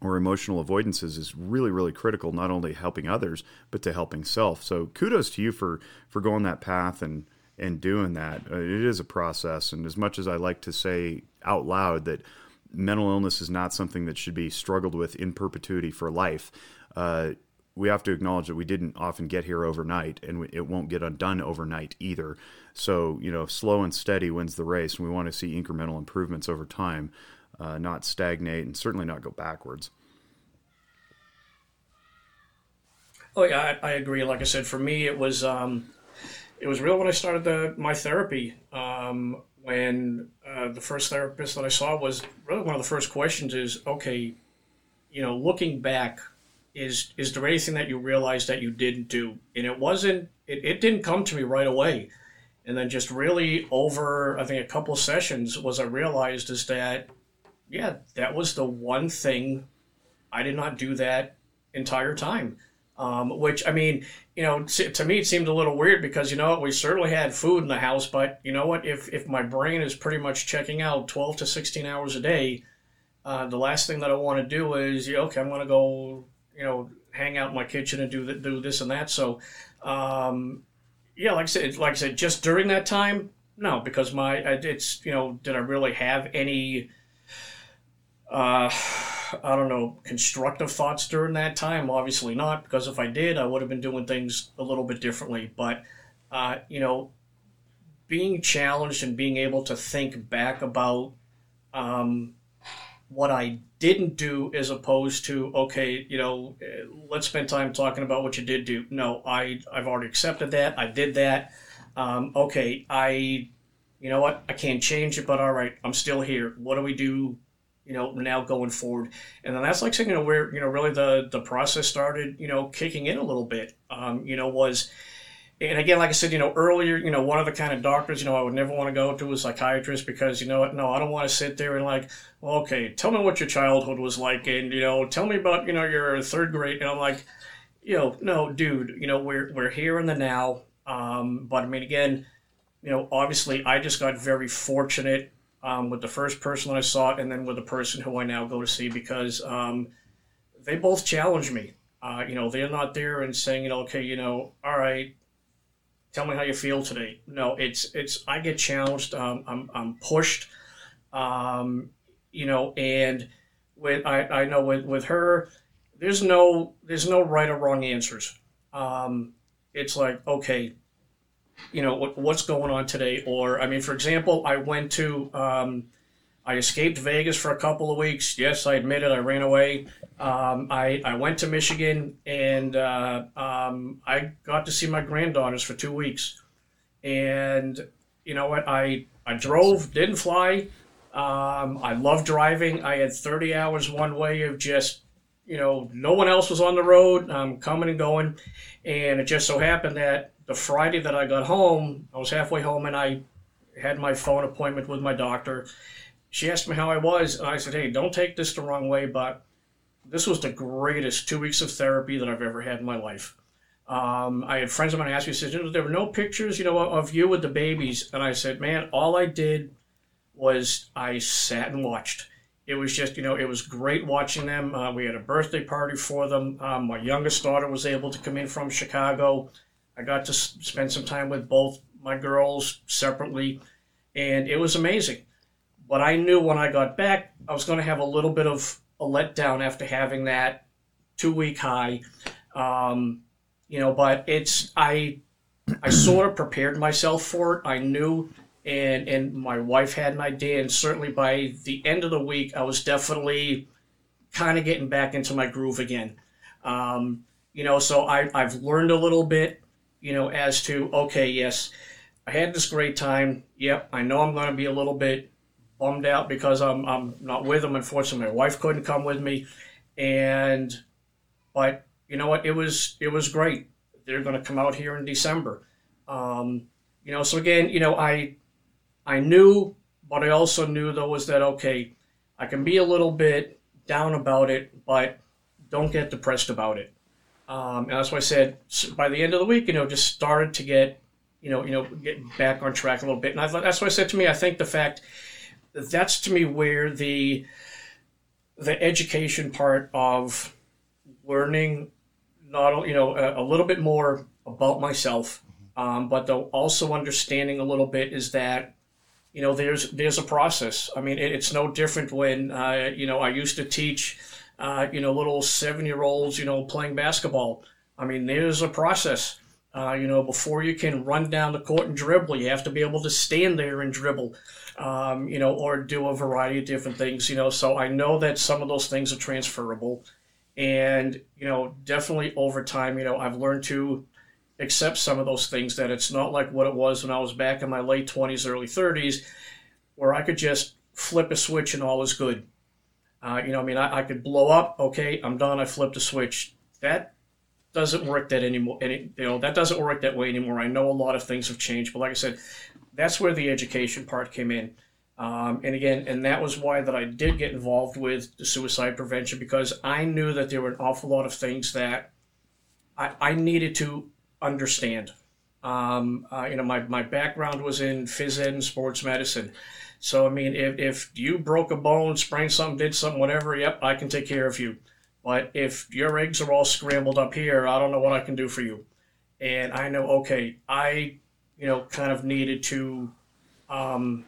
or emotional avoidances is really really critical not only helping others but to helping self so kudos to you for for going that path and and doing that. Uh, it is a process, and as much as I like to say out loud that mental illness is not something that should be struggled with in perpetuity for life, uh, we have to acknowledge that we didn't often get here overnight, and it won't get undone overnight either. So, you know, slow and steady wins the race, and we want to see incremental improvements over time, uh, not stagnate, and certainly not go backwards. Oh yeah, I, I, agree. Like I said, for me, it was um, it was real when I started the, my therapy. Um, when uh, the first therapist that I saw was really one of the first questions is, okay, you know, looking back, is is there anything that you realized that you didn't do? And it wasn't. It, it didn't come to me right away. And then just really over, I think a couple sessions was I realized is that, yeah, that was the one thing I did not do that entire time. Um, which I mean, you know, to me it seemed a little weird because you know we certainly had food in the house, but you know what, if if my brain is pretty much checking out twelve to sixteen hours a day, uh, the last thing that I want to do is, okay, I'm going to go, you know, hang out in my kitchen and do the, do this and that. So, um, yeah, like I said, like I said, just during that time, no, because my it's you know, did I really have any? Uh, I don't know, constructive thoughts during that time? Obviously not, because if I did, I would have been doing things a little bit differently. But, uh, you know, being challenged and being able to think back about um, what I didn't do as opposed to, okay, you know, let's spend time talking about what you did do. No, I, I've already accepted that. I did that. Um, okay, I, you know what? I can't change it, but all right, I'm still here. What do we do you know, now going forward. And then that's like saying, you know, where, you know, really the, the process started, you know, kicking in a little bit, um, you know, was, and again, like I said, you know, earlier, you know, one of the kind of doctors, you know, I would never want to go to a psychiatrist because, you know what, no, I don't want to sit there and like, okay, tell me what your childhood was like and, you know, tell me about, you know, your third grade. And I'm like, you know, no, dude, you know, we're, we're here in the now. Um, but I mean, again, you know, obviously, I just got very fortunate um, with the first person I saw, and then with the person who I now go to see because um, they both challenge me. Uh, you know, they're not there and saying, you know, okay, you know, all right, tell me how you feel today. No, it's it's I get challenged. Um, I'm I'm pushed. Um, you know, and with I, I know with with her, there's no there's no right or wrong answers. Um, it's like okay, you know what, what's going on today, or I mean, for example, I went to um, I escaped Vegas for a couple of weeks. Yes, I admit it. I ran away. Um, I, I went to Michigan and uh, um, I got to see my granddaughters for two weeks. And you know what? I, I drove, didn't fly. Um, I love driving. I had 30 hours one way of just, you know, no one else was on the road, i'm coming and going. And it just so happened that the Friday that I got home, I was halfway home and I had my phone appointment with my doctor she asked me how I was, and I said, "Hey, don't take this the wrong way, but this was the greatest two weeks of therapy that I've ever had in my life." Um, I had friends of mine ask me, said, "There were no pictures, you know, of you with the babies," and I said, "Man, all I did was I sat and watched." It was just, you know, it was great watching them. Uh, we had a birthday party for them. Um, my youngest daughter was able to come in from Chicago. I got to spend some time with both my girls separately, and it was amazing. But I knew when I got back, I was going to have a little bit of a letdown after having that two week high. Um, you know, but it's I I sort of prepared myself for it. I knew, and and my wife had an idea, and certainly by the end of the week, I was definitely kind of getting back into my groove again. Um, you know, so I I've learned a little bit, you know, as to okay, yes, I had this great time. Yep, I know I'm going to be a little bit bummed out because I'm I'm not with them. Unfortunately, my wife couldn't come with me, and but you know what? It was it was great. They're going to come out here in December. Um, you know, so again, you know, I I knew, but I also knew though was that okay, I can be a little bit down about it, but don't get depressed about it. Um, and that's why I said by the end of the week, you know, just started to get, you know, you know, get back on track a little bit. And I thought that's why I said to me, I think the fact that's to me where the the education part of learning not only you know a, a little bit more about myself um, but though also understanding a little bit is that you know there's there's a process i mean it, it's no different when uh, you know i used to teach uh, you know little seven year olds you know playing basketball i mean there's a process uh, you know before you can run down the court and dribble you have to be able to stand there and dribble um, you know, or do a variety of different things, you know. So I know that some of those things are transferable. And, you know, definitely over time, you know, I've learned to accept some of those things that it's not like what it was when I was back in my late 20s, early 30s, where I could just flip a switch and all is good. Uh, you know, I mean, I, I, could blow up. Okay, I'm done. I flipped a switch. That doesn't work that anymore. Any, you know, that doesn't work that way anymore. I know a lot of things have changed, but like I said, that's where the education part came in. Um, and again, and that was why that I did get involved with suicide prevention because I knew that there were an awful lot of things that I, I needed to understand. Um, uh, you know, my, my background was in phys ed and sports medicine. So, I mean, if, if you broke a bone, sprained something, did something, whatever, yep, I can take care of you. But if your eggs are all scrambled up here, I don't know what I can do for you. And I know, okay, I you know, kind of needed to um,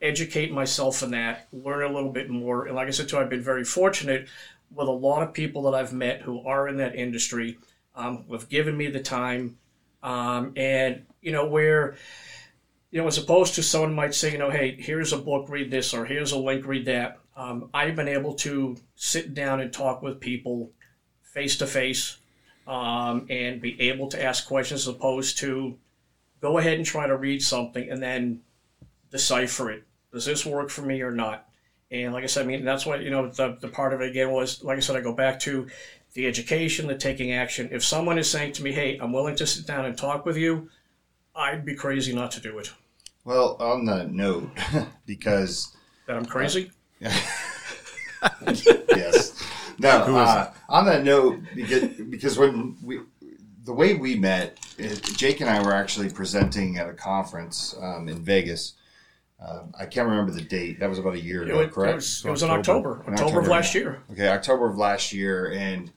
educate myself in that, learn a little bit more. And like I said, too, I've been very fortunate with a lot of people that I've met who are in that industry, um, who have given me the time. Um, and, you know, where, you know, as opposed to someone might say, you know, hey, here's a book, read this, or here's a link, read that. Um, I've been able to sit down and talk with people face to face and be able to ask questions as opposed to, go ahead and try to read something and then decipher it. Does this work for me or not? And like I said, I mean, that's what, you know, the, the part of it again was, like I said, I go back to the education, the taking action. If someone is saying to me, hey, I'm willing to sit down and talk with you, I'd be crazy not to do it. Well, on that note, because. That I'm crazy? Uh, yes. No, uh, on that note, because, because when we, the way we met, Jake and I were actually presenting at a conference um, in Vegas. Uh, I can't remember the date. That was about a year ago, it, correct? It was, it was in October, October, October of last year. Okay, October of last year, and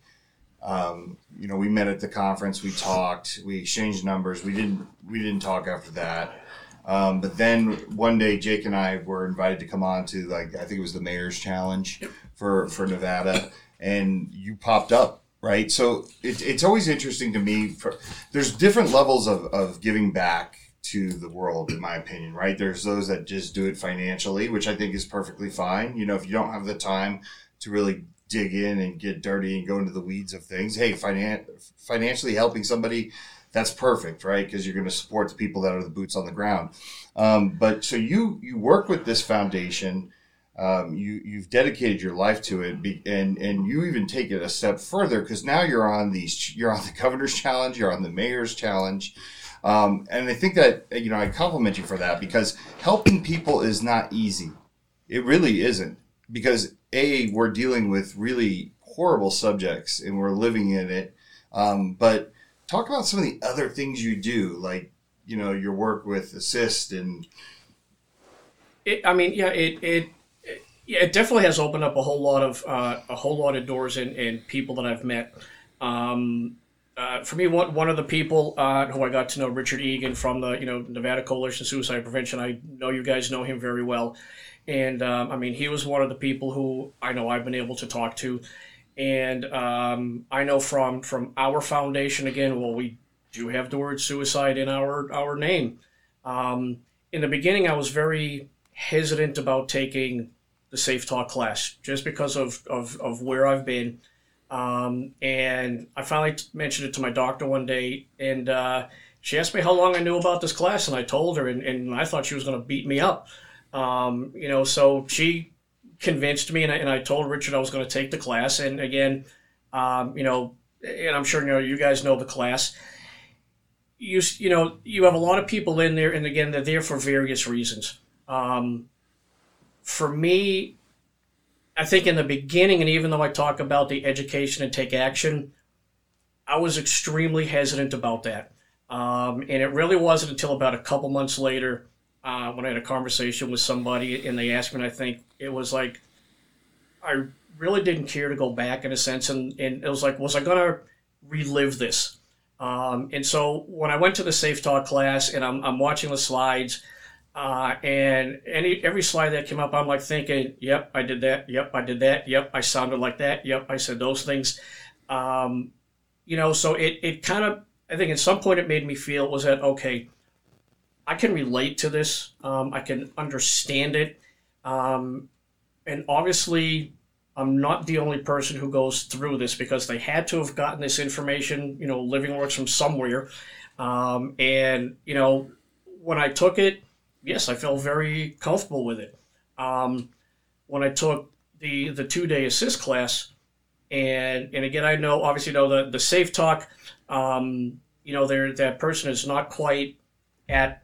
um, you know, we met at the conference. We talked. We exchanged numbers. We didn't. We didn't talk after that. Um, but then one day, Jake and I were invited to come on to like I think it was the Mayor's Challenge for for Nevada, and you popped up right. So it, it's always interesting to me. For, there's different levels of of giving back to the world, in my opinion. Right? There's those that just do it financially, which I think is perfectly fine. You know, if you don't have the time to really dig in and get dirty and go into the weeds of things, hey, finan- financially helping somebody that's perfect, right? Because you're going to support the people that are the boots on the ground. Um, but so you you work with this foundation. Um, you you've dedicated your life to it, and and you even take it a step further because now you're on these you're on the governor's challenge, you're on the mayor's challenge, um, and I think that you know I compliment you for that because helping people is not easy. It really isn't because a we're dealing with really horrible subjects and we're living in it, um, but talk about some of the other things you do, like you know your work with ASIST and. It, I mean, yeah, it, it yeah, it definitely has opened up a whole lot of uh, a whole lot of doors and, and people that I've met. Um, uh, for me, one, one of the people uh, who I got to know, Richard Egan from the you know Nevada Coalition Suicide Prevention. I know you guys know him very well, and um, I mean he was one of the people who I know I've been able to talk to and um, I know from from our foundation again. Well, we do have the word suicide in our our name. Um, in the beginning, I was very hesitant about taking the safeTALK class just because of of, of where I've been. Um, and I finally mentioned it to my doctor one day, and uh, she asked me how long I knew about this class, and I told her, and, and I thought she was going to beat me up. Um, you know, so she convinced me, and I, and I told Richard I was going to take the class. And again, um, you know, and I'm sure you know you guys know the class. You you know you have a lot of people in there, and again they're there for various reasons. Um, for me, I think in the beginning, and even though I talk about the education and take action, I was extremely hesitant about that. Um, and it really wasn't until about a couple months later uh, when I had a conversation with somebody and they asked me, and I think it was like, I really didn't care to go back in a sense. And, and it was like, was I going to relive this? Um, and so when I went to the safeTALK class and I'm, I'm watching the slides, uh, and any every slide that came up, I'm like thinking, "Yep, I did that. Yep, I did that. Yep, I sounded like that. Yep, I said those things." Um, you know, so it it kind of I think at some point it made me feel was that okay, I can relate to this. Um, I can understand it. Um, and obviously, I'm not the only person who goes through this because they had to have gotten this information, you know, LivingWorks from somewhere. Um, and, you know, when I took it, yes, I felt very comfortable with it. Um, when I took the, the two day ASIST class, and, and again, I know, obviously, you know, the, the safeTALK, um, you know, there that person is not quite at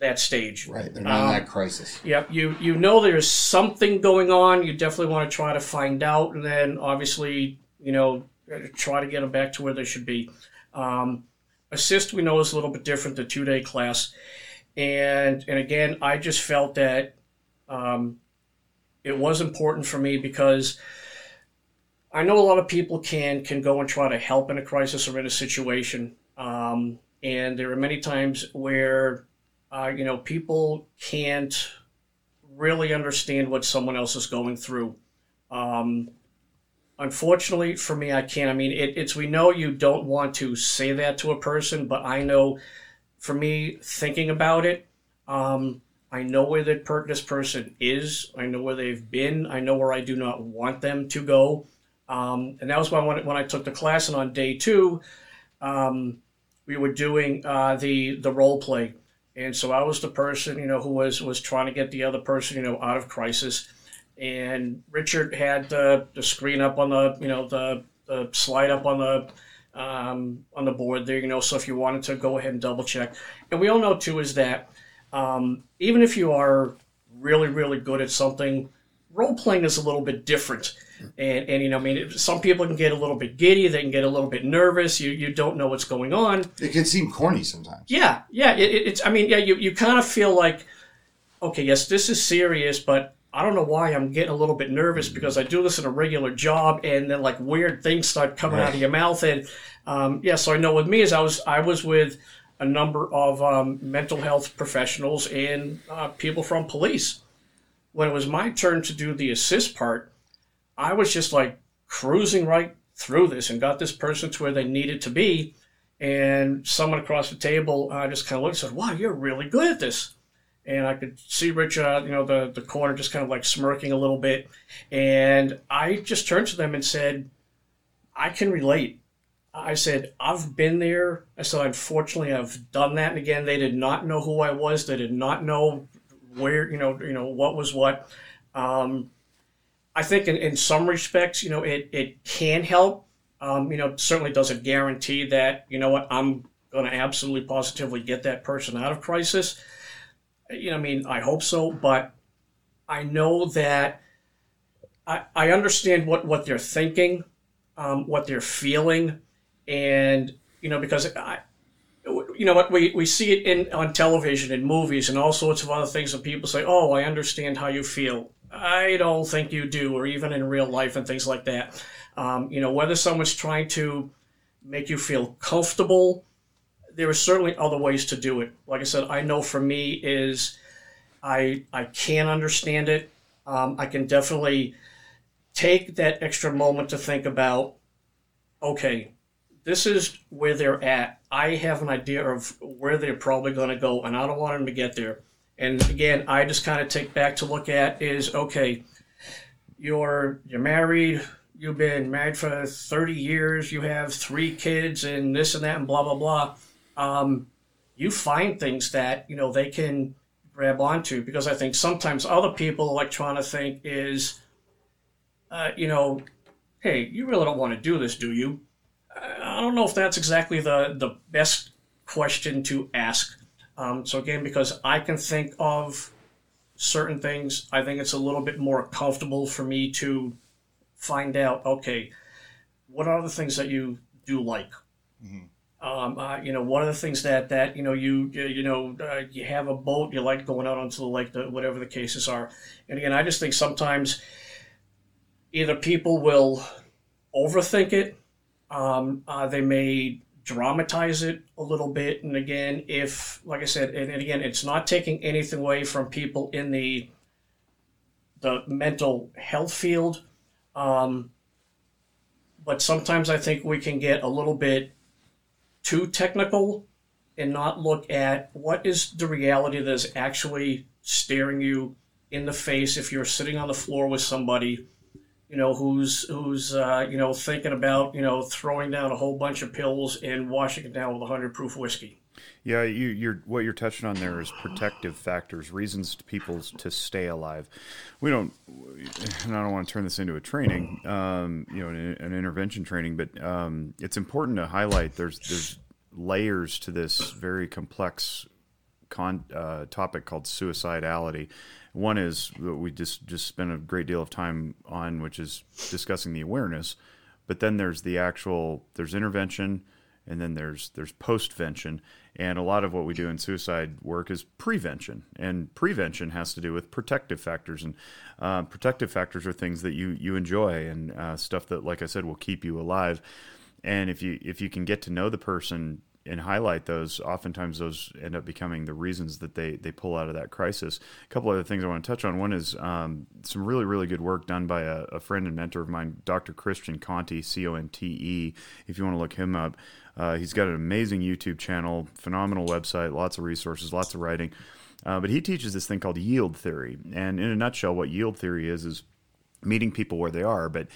that stage. Right, they're not um, in that crisis. Yep, you you know there's something going on. You definitely want to try to find out, and then obviously you know try to get them back to where they should be. Um, ASIST we know is a little bit different. The two day class, and and again, I just felt that um, it was important for me because. I know a lot of people can can go and try to help in a crisis or in a situation, um, and there are many times where uh, you know, people can't really understand what someone else is going through. Um, unfortunately for me, I can't. I mean, it, it's we know you don't want to say that to a person, but I know for me, thinking about it, um, I know where that per- this person is. I know where they've been. I know where I do not want them to go. Um, and that was why when, when I took the class, and on day two, um, we were doing uh, the the role play. And so I was the person, you know, who was was trying to get the other person, you know, out of crisis. And Richard had the, the screen up on the, you know, the, the slide up on the um, on the board there, you know. So if you wanted to go ahead and double check, and we all know too is that um, even if you are really really good at something, role playing is a little bit different. And, and you know, I mean, some people can get a little bit giddy. They can get a little bit nervous. You you don't know what's going on. It can seem corny sometimes. Yeah, yeah. It, it's. I mean, yeah. You you kind of feel like, okay, yes, this is serious, but I don't know why I'm getting a little bit nervous because I do this in a regular job, and then like weird things start coming right. out of your mouth. And um, yeah, so I know with me is I was I was with a number of um, mental health professionals and uh, people from police. When it was my turn to do the ASIST part, I was just like cruising right through this and got this person to where they needed to be. And someone across the table uh, just kind of looked and said, Wow, you're really good at this. And I could see Richard, you know, the, the corner just kind of like smirking a little bit. And I just turned to them and said, I can relate. I said, I've been there. I said, unfortunately, I've done that. And again, they did not know who I was. They did not know where, you know, you know, what was what. Um, I think in, in some respects, you know, it, it can help. Um, you know, certainly doesn't guarantee that, you know what, I'm going to absolutely positively get that person out of crisis. You know, I mean, I hope so, but I know that I, I understand what, what they're thinking, um, what they're feeling, and, you know, because I, you know what we, we see it in on television and movies and all sorts of other things and people say oh i understand how you feel I don't think you do, or even in real life and things like that. Um, you know, whether someone's trying to make you feel comfortable, there are certainly other ways to do it. Like I said, I know for me is I I can understand it. Um, I can definitely take that extra moment to think about. Okay, this is where they're at. I have an idea of where they're probably going to go, and I don't want them to get there. And again, I just kind of take back to look at is okay, you're you're married, you've been married for 30 years, you have three kids and this and that and blah blah blah. Um, you find things that, you know, they can grab onto because I think sometimes other people like trying to think is uh, you know, hey, you really don't want to do this, do you? I don't know if that's exactly the, the best question to ask um, so again, because I can think of certain things, I think it's a little bit more comfortable for me to find out. Okay, what are the things that you do like? Mm-hmm. Um, uh, you know, what are the things that that you know you you know uh, you have a boat, you like going out onto the lake, the, whatever the cases are. And again, I just think sometimes either people will overthink it. Um, uh, they may dramatize it a little bit. And again, if, like I said, and, and again, it's not taking anything away from people in the the mental health field. Um, but sometimes I think we can get a little bit too technical and not look at what is the reality that is actually staring you in the face if you're sitting on the floor with somebody you know, who's who's uh, you know thinking about you know throwing down a whole bunch of pills and washing it down with a hundred proof whiskey. Yeah, you, you're what you're touching on there is protective factors, reasons to people to stay alive. We don't, and I don't want to turn this into a training, um, you know, an, an, intervention training, but um, it's important to highlight there's there's layers to this very complex con, uh, topic called suicidality one is what we just just spent a great deal of time on, which is discussing the awareness. But then there's the actual there's intervention, and then there's there's postvention, and a lot of what we do in suicide work is prevention, and prevention has to do with protective factors, and uh, protective factors are things that you you enjoy and uh, stuff that, like I said, will keep you alive. And if you if you can get to know the person and highlight those, oftentimes those end up becoming the reasons that they, they pull out of that crisis. A couple other things I want to touch on. One is um, some really, really good work done by a, a, friend and mentor of mine, Dr. Christian Conte, C O N T E, if you want to look him up. Uh, he's got an amazing YouTube channel, phenomenal website, lots of resources, lots of writing. Uh, but he teaches this thing called yield theory. And in a nutshell, what yield theory is, is meeting people where they are. But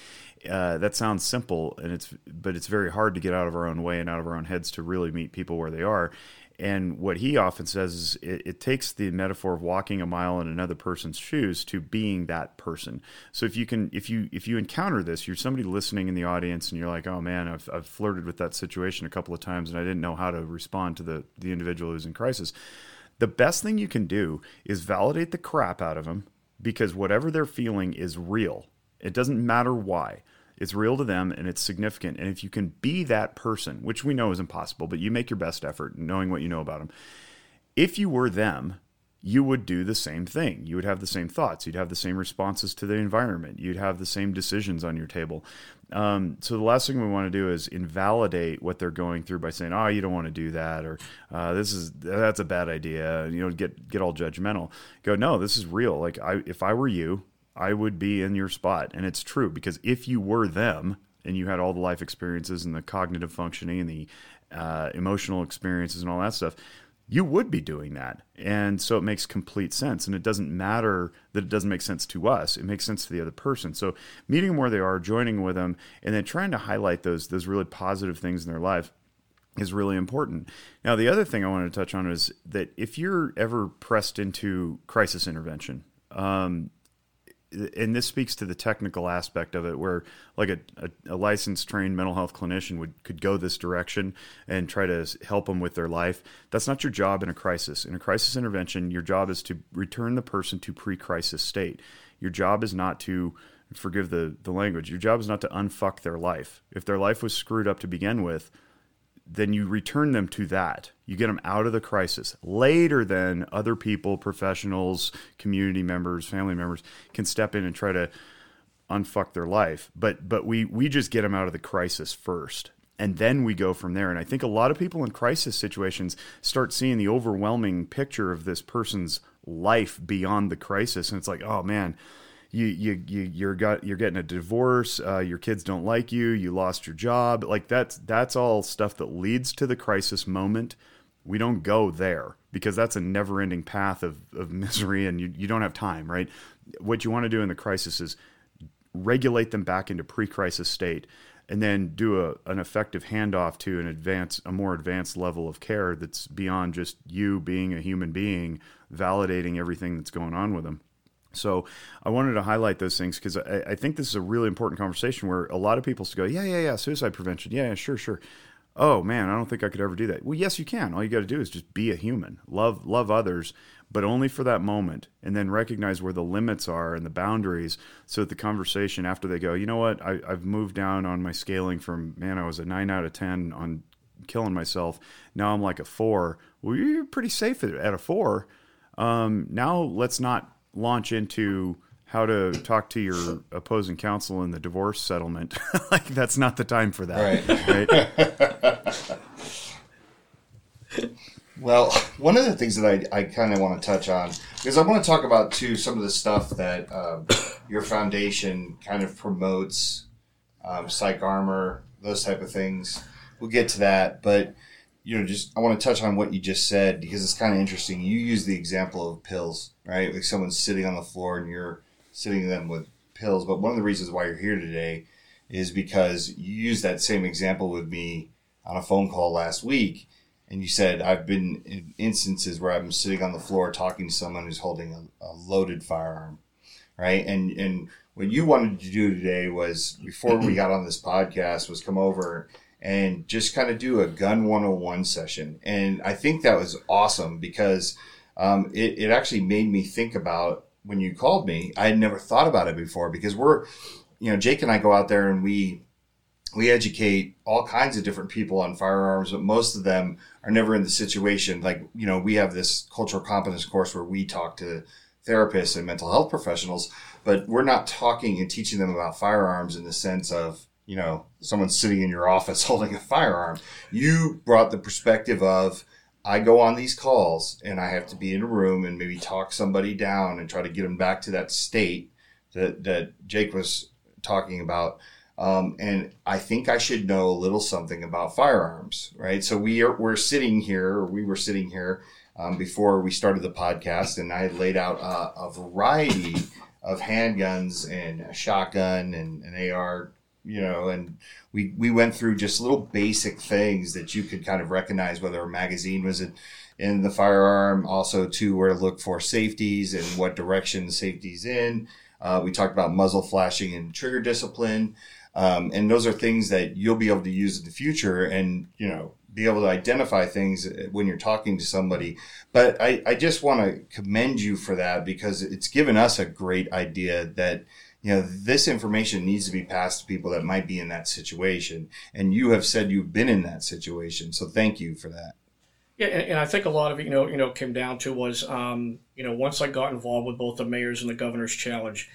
uh, that sounds simple, and it's but it's very hard to get out of our own way and out of our own heads to really meet people where they are. And what he often says is it, it, takes the metaphor of walking a mile in another person's shoes to being that person. So if you can, if you if you encounter this, you're somebody listening in the audience, and you're like, oh man, I've, I've flirted with that situation a couple of times, and I didn't know how to respond to the the individual who's in crisis. The best thing you can do is validate the crap out of them because whatever they're feeling is real. It doesn't matter why. It's real to them and it's significant. And if you can be that person, which we know is impossible, but you make your best effort knowing what you know about them. If you were them, you would do the same thing. You would have the same thoughts. You'd have the same responses to the environment. You'd have the same decisions on your table. Um, so the last thing we want to do is invalidate what they're going through by saying, "Oh, you don't want to do that," or uh, "This is that's a bad idea." You know, get get all judgmental. Go, no, this is real. Like, I if I were you, I would be in your spot, and it's true because if you were them and you had all the life experiences and the cognitive functioning and the uh, emotional experiences and all that stuff, you would be doing that. And so it makes complete sense. And it doesn't matter that it doesn't make sense to us, it makes sense to the other person. So meeting them where they are, joining with them, and then trying to highlight those, those really positive things in their life is really important. Now, the other thing I wanted to touch on is that if you're ever pressed into crisis intervention, um, and this speaks to the technical aspect of it where like a, a, a, licensed trained mental health clinician would could go this direction and try to help them with their life. That's not your job in a crisis. In a crisis intervention your job is to return the person to pre-crisis state. Your job is not to forgive the, the language your job is not to unfuck their life. If their life was screwed up to begin with then you return them to that. You get them out of the crisis. Later, then other people, professionals, community members, family members can step in and try to unfuck their life. But but we we just get them out of the crisis first. And then we go from there. And I think a lot of people in crisis situations start seeing the overwhelming picture of this person's life beyond the crisis. And it's like, oh man, you you you you're got you're getting a divorce, uh, your kids don't like you, you lost your job. Like that's that's all stuff that leads to the crisis moment. We don't go there because that's a never-ending path of, of misery, and you, you don't have time, right? What you want to do in the crisis is regulate them back into pre-crisis state and then do a, an effective handoff to an advanced a more advanced level of care that's beyond just you being a human being validating everything that's going on with them so I wanted to highlight those things because I, I, think this is a really important conversation where a lot of people go, yeah, yeah, yeah, suicide prevention, yeah, yeah, sure, sure. Oh man, I don't think I could ever do that. Well, yes, you can. All you got to do is just be a human, love, love others, but only for that moment, and then recognize where the limits are and the boundaries, so that the conversation after they go, you know what, I, I've moved down on my scaling from man, I was a nine out of ten on killing myself. Now I'm like a four. Well, you're pretty safe at, a four. Um, now let's not launch into how to talk to your opposing counsel in the divorce settlement. like that's not the time for that. Right. right? well, one of the things that I, I kind of want to touch on because I want to talk about too some of the stuff that um, your foundation kind of promotes, um, PsychArmor, those type of things. We'll get to that, but you know, just I want to touch on what you just said because it's kind of interesting. You use the example of pills, right? Like someone's sitting on the floor and you're sitting them with pills. But one of the reasons why you're here today is because you used that same example with me on a phone call last week. And you said, I've been in instances where I'm sitting on the floor talking to someone who's holding a, a loaded firearm, right? And, and what you wanted to do today was, before we got on this podcast, was come over and just kind of do a gun 101 session. And I think that was awesome because um, it, it actually made me think about when you called me. I had never thought about it before because we're, you know, Jake and I go out there and we we educate all kinds of different people on firearms, but most of them are never in the situation. Like, you know, we have this cultural competence course where we talk to therapists and mental health professionals, but we're not talking and teaching them about firearms in the sense of, you know, someone sitting in your office holding a firearm. You brought the perspective of, I go on these calls and I have to be in a room and maybe talk somebody down and try to get them back to that state that, that Jake was talking about. Um, and I think I should know a little something about firearms, right? So we are, we're sitting here, or we were sitting here um, before we started the podcast, and I laid out uh, a variety of handguns and a shotgun and an AR you know, and we we went through just little basic things that you could kind of recognize whether a magazine was in, in the firearm, also to where to look for safeties and what direction the safety's in. Uh, we talked about muzzle flashing and trigger discipline. Um, and those are things that you'll be able to use in the future. And, you know, be able to identify things when you're talking to somebody. But I, I just want to commend you for that because it's given us a great idea that you know this information needs to be passed to people that might be in that situation. And you have said you've been in that situation. So thank you for that. Yeah and, and i think a lot of it you know you know came down to was um, you know once i got involved with both the mayors and the governor's challenge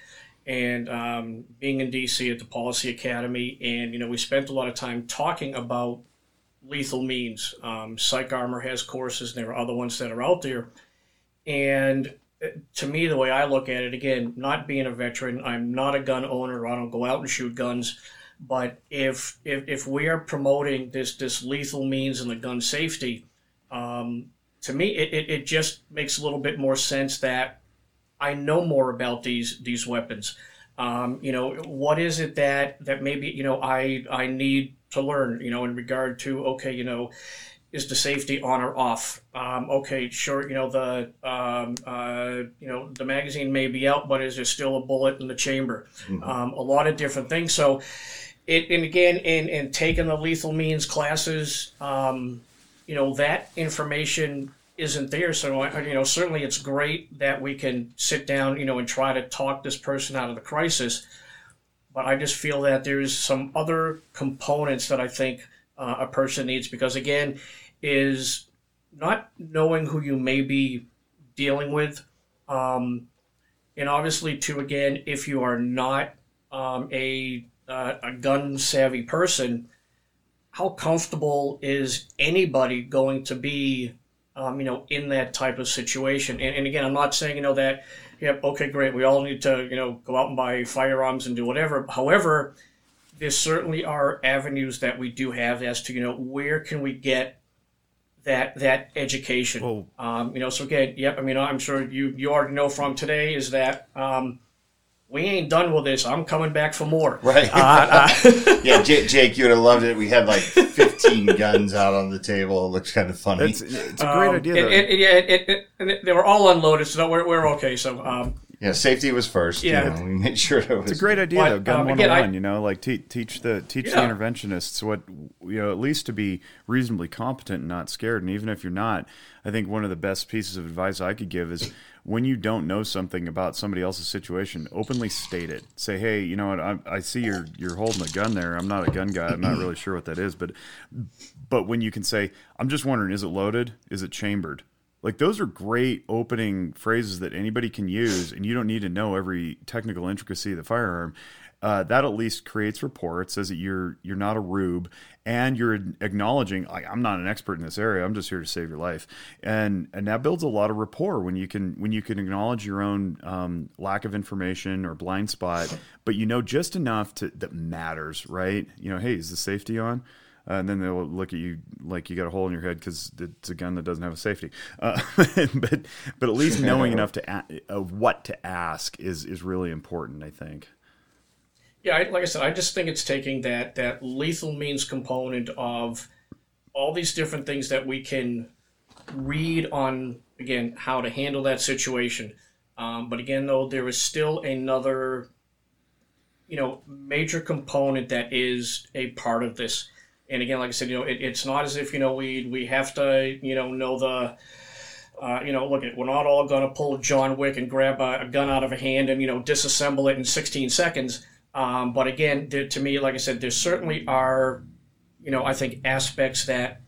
and um, being in dc at the policy academy and you know we spent a lot of time talking about lethal means. Um, PsychArmor has courses. And there are other ones that are out there. And to me, the way I look at it, again, not being a veteran, I'm not a gun owner. I don't go out and shoot guns. But if if, if we are promoting this this lethal means and the gun safety, um, to me, it, it, it just makes a little bit more sense that I know more about these these weapons. Um, you know, what is it that that maybe you know I I need to learn? You know, in regard to okay, you know is the safety on or off? Um, okay, sure. You know the um, uh, you know the magazine may be out, but is there still a bullet in the chamber? Mm-hmm. Um, a lot of different things. So, it and again in in taking the lethal means classes, um, you know that information isn't there. So you know certainly it's great that we can sit down, you know, and try to talk this person out of the crisis. But I just feel that there's some other components that I think uh, a person needs because again is not knowing who you may be dealing with um, and obviously too again if you are not um, a uh, a gun savvy person how comfortable is anybody going to be um, you know in that type of situation? And, and again i'm not saying you know that yep okay great we all need to you know go out and buy firearms and do whatever. However there certainly are avenues that we do have as to you know where can we get that that education. Oh. Um, you know, so again, yep. I mean, I'm sure you you already know from today is that um, we ain't done with this. I'm coming back for more. Right. Uh, uh, yeah, Jake, Jake, you would have loved it. We had like 15 guns out on the table. It looks kind of funny. It's, it's a great um, idea. It, it, yeah, it, it, they were all unloaded, so we're, we're okay. So um, yeah, safety was first. Yeah, you know, we made sure it was. It's a great idea but, though. Gun um, one hundred oh one. You know, like te- teach the teach yeah. the interventionists what you know at least to be reasonably competent and not scared. And even if you're not, I think one of the best pieces of advice I could give is when you don't know something about somebody else's situation, openly state it. Say, hey, you know what? I, I see you're you're holding a gun there. I'm not a gun guy. I'm not really sure what that is, but but when you can say, I'm just wondering, is it loaded? Is it chambered? Like those are great opening phrases that anybody can use, and you don't need to know every technical intricacy of the firearm. Uh, that at least creates rapport. It says that you're you're not a rube, and you're acknowledging I'm not an expert in this area. I'm just here to save your life, and and that builds a lot of rapport when you can when you can acknowledge your own um, lack of information or blind spot, but you know just enough to that matters, right? You know, hey, is the safety on? Uh, and then they'll look at you like you got a hole in your head because it's a gun that doesn't have a safety. Uh, but but at least knowing enough to a- of what to ask is is really important. I think. Yeah, I, like I said, I just think it's taking that that lethal means component of all these different things that we can read on again how to handle that situation. Um, but again, though, there is still another, you know, major component that is a part of this and again, like I said, you know, it, it's not as if you know we we have to you know know the. Uh, you know, look at we're not all going to pull John Wick and grab a, a, gun out of a hand and you know disassemble it in 16 seconds. Um, but again, there, to me, like I said, there certainly are, you know, I think aspects that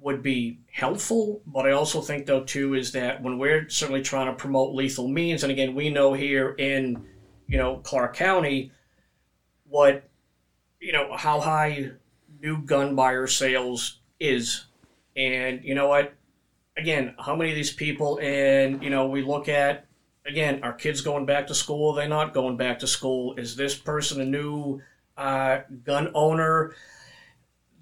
would be helpful. But I also think though too is that when we're certainly trying to promote lethal means, and again, we know here in, you know, Clark County, what, you know, how high new gun buyer sales is. And you know what? Again, how many of these people, and you know, we look at again, are kids going back to school? Are they not going back to school? Is this person a new uh, gun owner?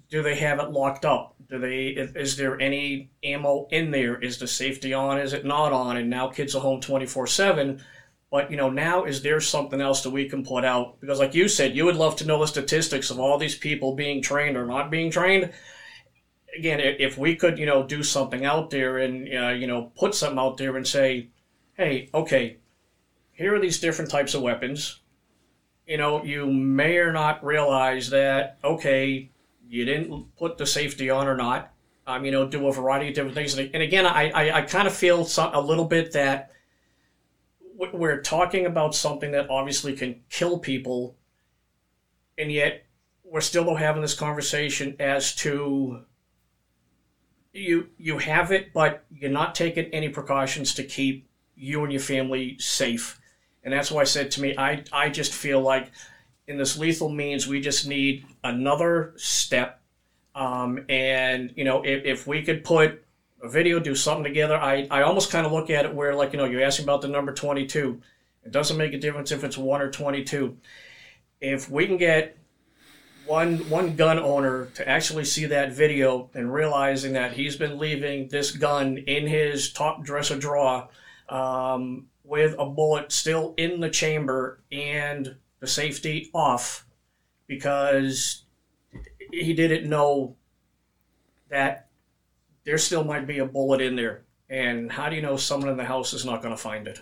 Do they have it locked up? Do they? Is there any ammo in there? Is the safety on? Is it not on? And now kids are home twenty four seven. But you know, now is there something else that we can put out? Because like you said, you would love to know the statistics of all these people being trained or not being trained. Again, if we could, you know, do something out there and uh, you know put something out there and say, hey, okay, here are these different types of weapons. You know, you may or not realize that okay, you didn't put the safety on or not. um, you know, do a variety of different things. And, again, I, I, I kind of feel some, a little bit that we're talking about something that obviously can kill people, and yet we're still having this conversation as to you you have it, but you're not taking any precautions to keep you and your family safe. And that's why I said to me, I, I just feel like in this lethal means we just need another step. Um, and, you know, if, if we could put a video, do something together, I, I almost kind of look at it where, like, you know, you're asking about the number 22. It doesn't make a difference if it's one or 22. If we can get one one gun owner to actually see that video and realizing that he's been leaving this gun in his top dresser drawer um, with a bullet still in the chamber and the safety off because he didn't know that there still might be a bullet in there. And how do you know someone in the house is not going to find it?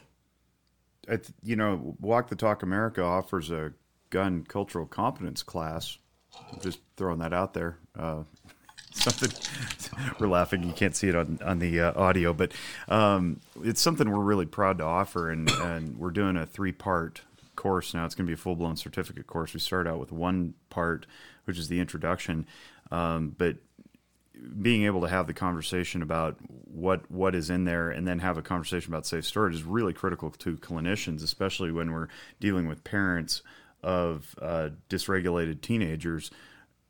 you know, Walk the Talk America offers a gun cultural competence class. Just throwing that out there. Uh, something we're laughing. You can't see it on on the uh, audio, but um, it's something we're really proud to offer, and and we're doing a three part course now. It's going to be a full blown certificate course. We start out with one part, which is the introduction, um, but being able to have the conversation about what what is in there and then have a conversation about safe storage is really critical to clinicians, especially when we're dealing with parents of uh, dysregulated teenagers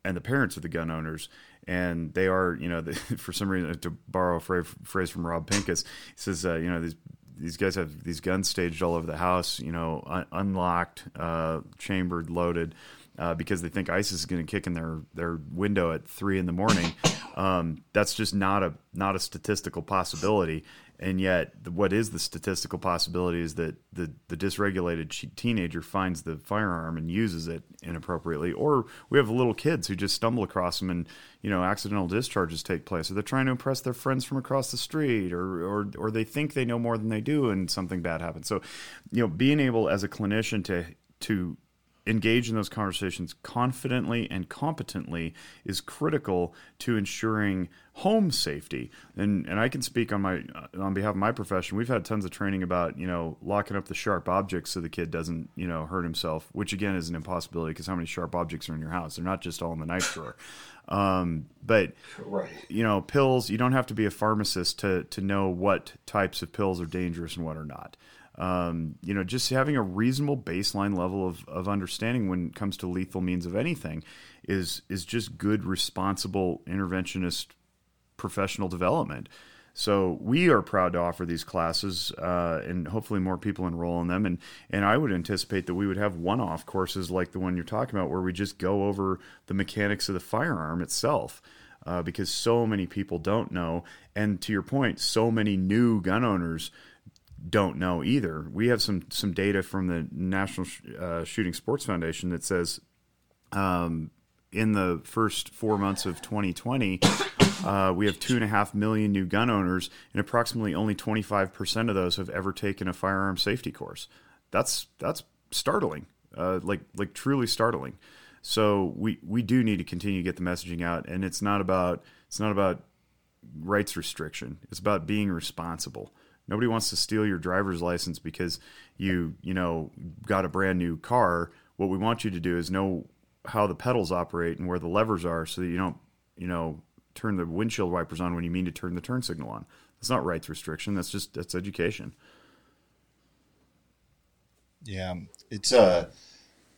and the parents of the gun owners. And they are, you know, for some reason, to borrow a phrase from Rob Pincus, he says, uh, you know, these these guys have these guns staged all over the house, you know, un- unlocked, uh, chambered, loaded, uh, because they think ISIS is going to kick in their their window at three in the morning. Um, that's just not a not a statistical possibility. And yet what is the statistical possibility is that the, the dysregulated teenager finds the firearm and uses it inappropriately. Or we have little kids who just stumble across them and you know accidental discharges take place. Or they're trying to impress their friends from across the street or or, or they think they know more than they do and something bad happens. So you know being able as a clinician to to engage in those conversations confidently and competently is critical to ensuring home safety. And and I can speak on my on behalf of my profession. We've had tons of training about you know locking up the sharp objects so the kid doesn't you know hurt himself, which again is an impossibility because how many sharp objects are in your house? They're not just all in the knife drawer. Um, but right. you know, pills. You don't have to be a pharmacist to to know what types of pills are dangerous and what are not um, you know, just having a reasonable baseline level of, of understanding when it comes to lethal means of anything is is just good, responsible interventionist professional development. So we are proud to offer these classes, uh, and hopefully more people enroll in them. And and I would anticipate that we would have one-off courses like the one you're talking about, where we just go over the mechanics of the firearm itself. Uh, because so many people don't know, and to your point, so many new gun owners don't know either. We have some some data from the National uh, Shooting Sports Foundation that says um, in the first four months of 2020, uh, we have two and a half million new gun owners, and approximately only 25 percent of those have ever taken a firearm safety course. That's that's startling, uh, like like truly startling. So we we do need to continue to get the messaging out, and it's not about it's not about rights restriction. It's about being responsible. Nobody wants to steal your driver's license because you, you know, got a brand new car. What we want you to do is know how the pedals operate and where the levers are so that you don't, you know, turn the windshield wipers on when you mean to turn the turn signal on. That's not rights restriction. That's just that's education. Yeah, it's uh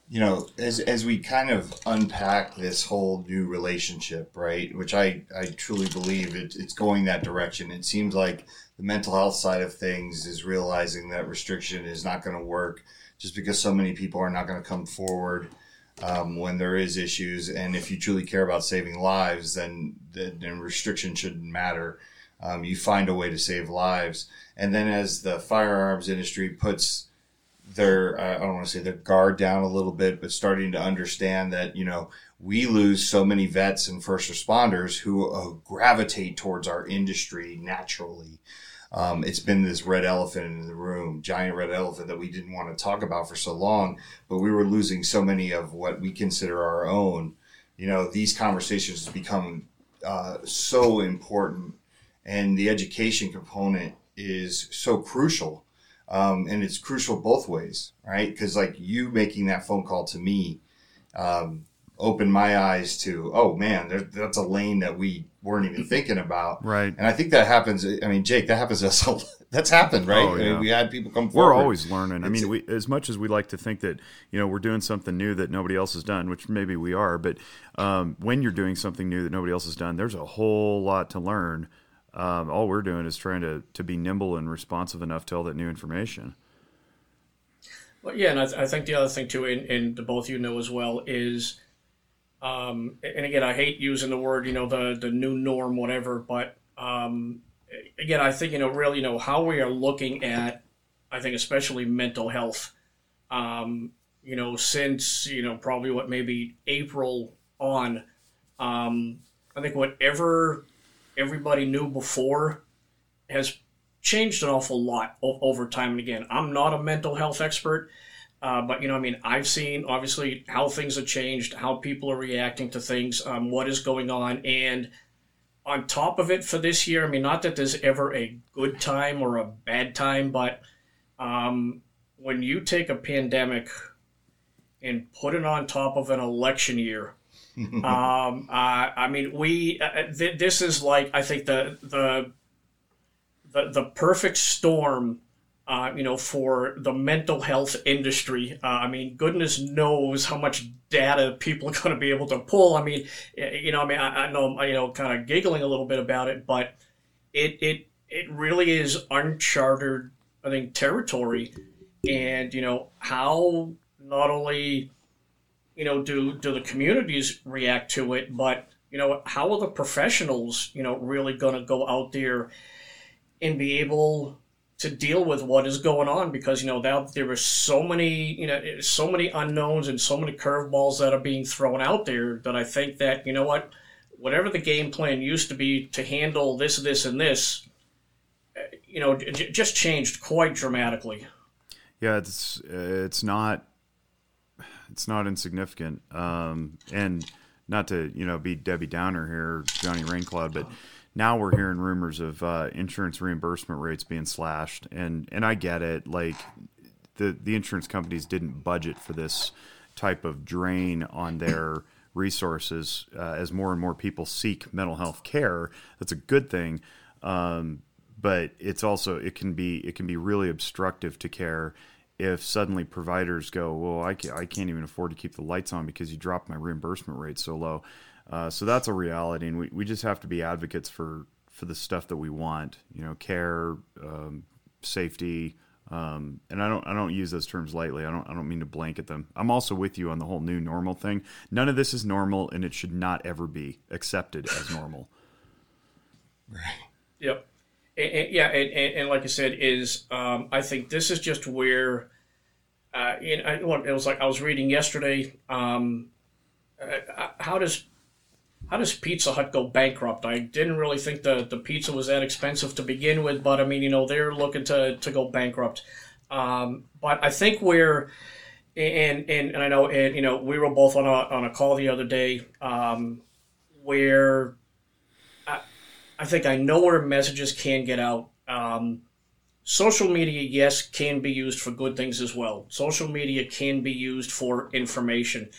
you know, as as we kind of unpack this whole new relationship, right? Which I I truly believe it, it's going that direction. It seems like the mental health side of things is realizing that restriction is not going to work just because so many people are not going to come forward um, when there is issues. And if you truly care about saving lives, then then restriction shouldn't matter. Um, you find a way to save lives. And then as the firearms industry puts their I don't want to say their guard down a little bit, but starting to understand that you know we lose so many vets and first responders who uh, gravitate towards our industry naturally um, it's been this red elephant in the room, giant red elephant that we didn't want to talk about for so long, but we were losing so many of what we consider our own. You know, these conversations become uh, so important, and the education component is so crucial. Um, and it's crucial both ways, right? Because like you making that phone call to me um, opened my eyes to, oh man, there, that's a lane that we weren't even thinking about. Right. And I think that happens. I mean, Jake, that happens to us. That's happened, right? Oh, yeah. I mean, we had people come forward. We're always learning. I mean, we, as much as we like to think that you know we're doing something new that nobody else has done, which maybe we are, but um, when you're doing something new that nobody else has done, there's a whole lot to learn. Um, all we're doing is trying to to be nimble and responsive enough to all that new information. Well, yeah, and I, th- I think the other thing too, and, and the both you know as well, is, um, and again, I hate using the word, you know, the the new norm, whatever, but um, again, I think you know, really, you know, how we are looking at, I think, especially mental health. Um, you know, since you know, probably what maybe April on, um, I think whatever everybody knew before has changed an awful lot o- over time. And again, I'm not a mental health expert. Uh, but you know, I mean, I've seen obviously how things have changed, how people are reacting to things, um, what is going on, and on top of it for this year, I mean, not that there's ever a good time or a bad time, but um, when you take a pandemic and put it on top of an election year, um, uh, I mean, we uh, th- this is like I think the the the, the perfect storm. Uh, you know, for the mental health industry, uh, I mean, goodness knows how much data people are going to be able to pull. I mean, you know, I mean, I, I know, you know, kind of giggling a little bit about it, but it it it really is uncharted, I think, territory, and you know how not only you know do do the communities react to it, but you know how are the professionals you know really going to go out there and be able to deal with what is going on because you know now there are so many you know so many unknowns and so many curveballs that are being thrown out there that I think that you know what whatever the game plan used to be to handle this this and this you know j- just changed quite dramatically. Yeah it's it's not it's not insignificant. Um, and not to you know be Debbie Downer here Johnny Raincloud but now we're hearing rumors of uh, insurance reimbursement rates being slashed, and and I get it. Like the the insurance companies didn't budget for this type of drain on their resources uh, as more and more people seek mental health care. That's a good thing, um, but it's also it can be it can be really obstructive to care if suddenly providers go, well, I can't, I can't even afford to keep the lights on because you dropped my reimbursement rate so low. Uh, so that's a reality, and we, we just have to be advocates for, for the stuff that we want. You know, care, um, safety, um, and I don't I don't use those terms lightly. I don't I don't mean to blanket them. I'm also with you on the whole new normal thing. None of this is normal, and it should not ever be accepted as normal. Right. Yep. And, and, yeah, and, and, and, like I said, is um, I think this is just where, uh, in, I, it was like I was reading yesterday. Um, uh, how does how does Pizza Hut go bankrupt? I didn't really think the, the pizza was that expensive to begin with, but I mean, you know, they're looking to, to go bankrupt. Um, but I think we're, and, and, and I know, and, you know, we were both on a, on a call the other day um, where I, I think I know where messages can get out. Um, social media, yes, can be used for good things as well. Social media can be used for information.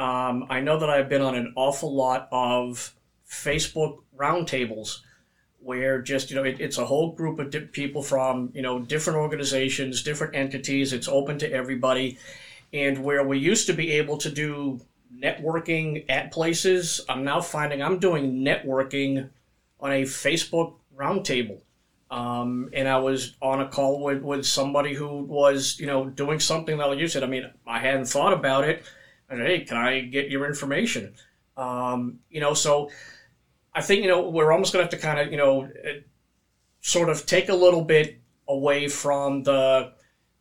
Um, I know that I've been on an awful lot of Facebook roundtables where just you know it, it's a whole group of di- people from you know different organizations, different entities. It's open to everybody, and where we used to be able to do networking at places, I'm now finding I'm doing networking on a Facebook roundtable. Um, and I was on a call with, with somebody who was, you know, doing something that like you said. I mean, I hadn't thought about it, hey, can I get your information? Um, you know, so I think, you know, we're almost going to have to kind of, you know, sort of take a little bit away from the,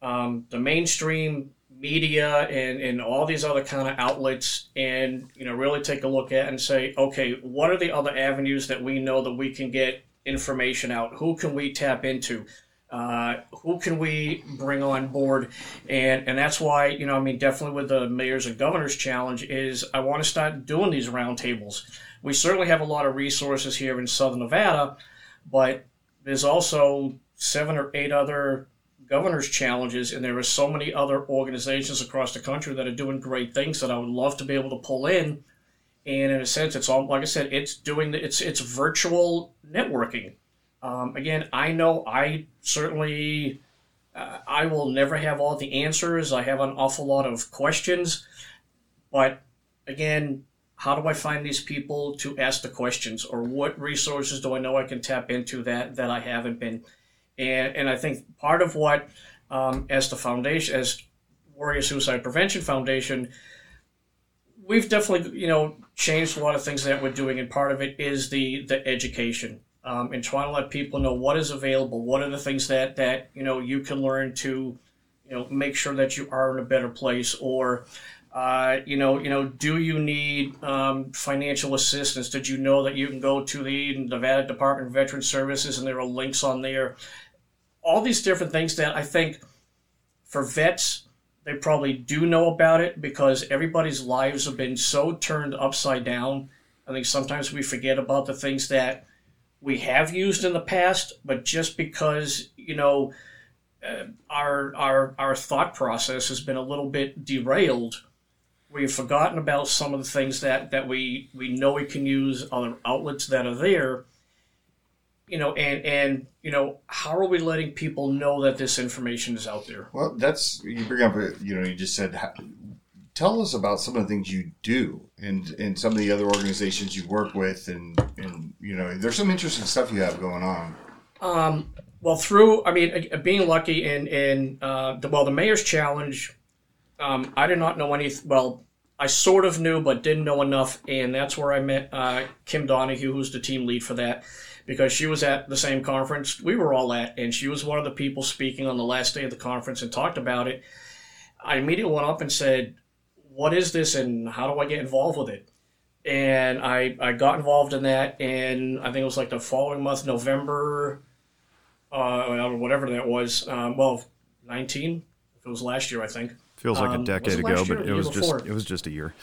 um, the mainstream media and, and all these other kind of outlets and, you know, really take a look at and say, okay, what are the other avenues that we know that we can get information out? Who can we tap into? Uh, who can we bring on board? And and that's why you know I mean definitely with the mayors and governors challenge is I want to start doing these roundtables we certainly have a lot of resources here in Southern Nevada, but there's also seven or eight other governor's challenges, and there are so many other organizations across the country that are doing great things that I would love to be able to pull in. And in a sense, it's all like I said, it's doing the, it's it's virtual networking. Um, again, I know I certainly uh, I will never have all the answers. I have an awful lot of questions, but again, how do I find these people to ask the questions, or what resources do I know I can tap into that that I haven't been? And and I think part of what um, as the foundation as Warrior Suicide Prevention Foundation, we've definitely you know changed a lot of things that we're doing, and part of it is the the education um, and trying to let people know what is available, what are the things that that you know you can learn to you know make sure that you are in a better place or uh, you know, you know, do you need um, financial assistance? Did you know that you can go to the Nevada Department of Veteran Services and there are links on there? All these different things that I think for vets, they probably do know about it because everybody's lives have been so turned upside down. I think sometimes we forget about the things that we have used in the past, but just because, you know, uh, our, our, our thought process has been a little bit derailed we've forgotten about some of the things that, that we, we know we can use other outlets that are there. You know and and you know how are we letting people know that this information is out there? Well that's you bring up you know you just said tell us about some of the things you do and and some of the other organizations you work with and and you know there's some interesting stuff you have going on um well through i mean being lucky in in uh the well the mayor's challenge um, I did not know any. Well, I sort of knew, but didn't know enough, and that's where I met uh, Kim Donahue, who's the team lead for that, because she was at the same conference we were all at, and she was one of the people speaking on the last day of the conference and talked about it. I immediately went up and said, "What is this, and how do I get involved with it?" And I I got involved in that, and I think it was like the following month, November, uh, whatever that was. Um, well, nineteen. If it was last year, I think. Feels like um, a decade ago, but it was just it was just a year.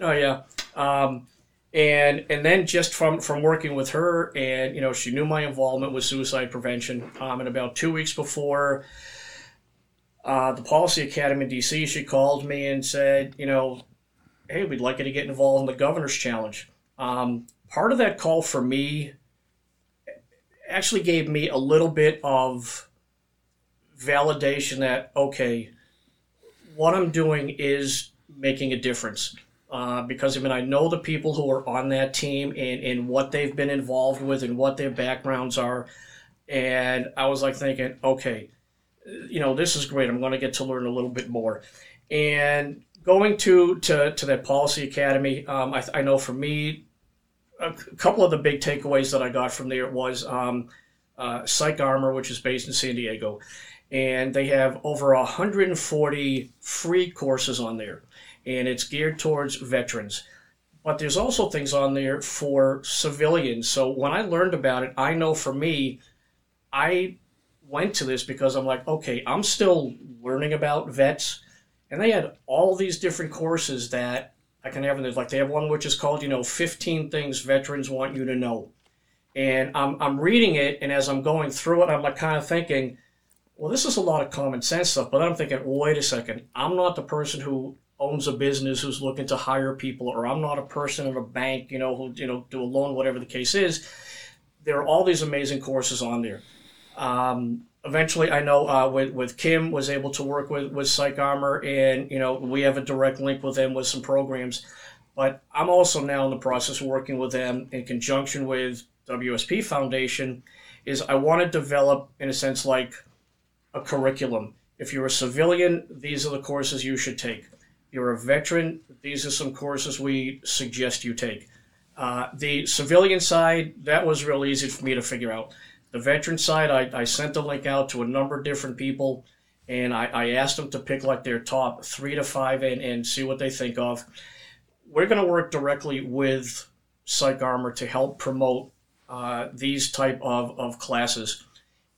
Oh yeah, um, and and then just from from working with her, and you know, she knew my involvement with suicide prevention. Um, and about two weeks before uh, the Policy Academy in DC, she called me and said, you know, hey, we'd like you to get involved in the Governor's Challenge. Um, part of that call for me actually gave me a little bit of validation that okay what I'm doing is making a difference. Uh, because I mean, I know the people who are on that team and, and what they've been involved with and what their backgrounds are. And I was like thinking, okay, you know, this is great. I'm going to get to learn a little bit more. And going to, to, to that policy academy, um, I, I know for me, a couple of the big takeaways that I got from there was um, uh, PsychArmor, which is based in San Diego and they have over 140 free courses on there, and it's geared towards veterans. But there's also things on there for civilians. So when I learned about it, I know for me, I went to this because I'm like, okay, I'm still learning about vets, and they had all these different courses that I can have. And like they have one which is called, you know, 15 things veterans want you to know. And I'm, I'm reading it, and as I'm going through it, I'm like kind of thinking, well, this is a lot of common sense stuff, but I'm thinking, wait a second, I'm not the person who owns a business who's looking to hire people, or I'm not a person in a bank, you know, who you know do a loan, whatever the case is. There are all these amazing courses on there. Um, eventually, I know uh, with with Kim was able to work with with PsychArmor, and you know we have a direct link with them with some programs. But I'm also now in the process of working with them in conjunction with WSP Foundation. Is I want to develop, in a sense, like a curriculum. If you're a civilian, these are the courses you should take. You're a veteran, these are some courses we suggest you take. Uh, the civilian side, that was real easy for me to figure out. The veteran side, I, I sent the link out to a number of different people, and I, I asked them to pick like their top three to five and, and see what they think of. We're going to work directly with PsychArmor to help promote uh, these type of, of classes.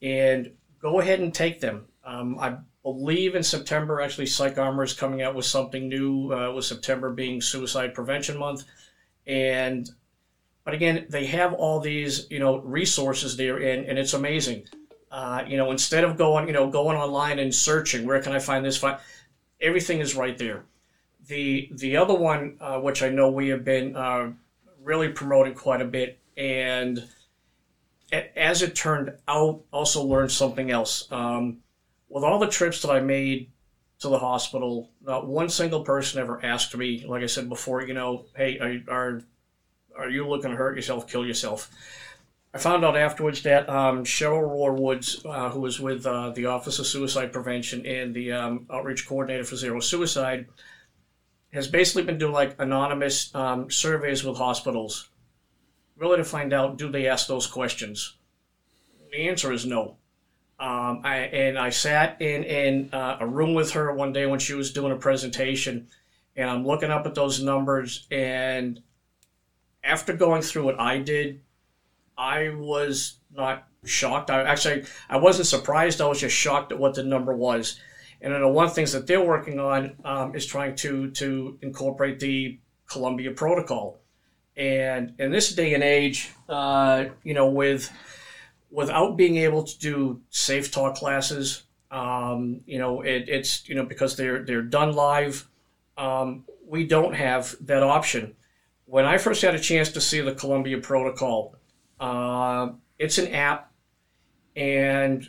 And go ahead and take them. Um, I believe in September, actually, PsychArmor is coming out with something new, uh, with September being Suicide Prevention Month. And but again, they have all these you know resources there, and, and it's amazing. Uh, you know, instead of going you know going online and searching, where can I find this? Find everything is right there. The the other one, uh, which I know we have been uh, really promoting quite a bit, and as it turned out, also learned something else. Um, with all the trips that I made to the hospital, not one single person ever asked me, like I said before, you know, hey, are, are, are you looking to hurt yourself, kill yourself? I found out afterwards that um, Cheryl Rohr Woods, uh, who was with uh, the Office of Suicide Prevention and the um, outreach coordinator for Zero Suicide, has basically been doing like anonymous um, surveys with hospitals, really to find out do they ask those questions. The answer is no. Um, I, and I sat in, in uh, a room with her one day when she was doing a presentation, and I'm looking up at those numbers. And after going through what I did, I was not shocked. I actually I wasn't surprised. I was just shocked at what the number was. And I know one of the things that they're working on um, is trying to to incorporate the Columbia Protocol. And in this day and age, uh, you know, with without being able to do safeTALK classes. Um, you know, it, it's you know because they're they're done live. Um, we don't have that option. When I first had a chance to see the Columbia Protocol, uh, it's an app, and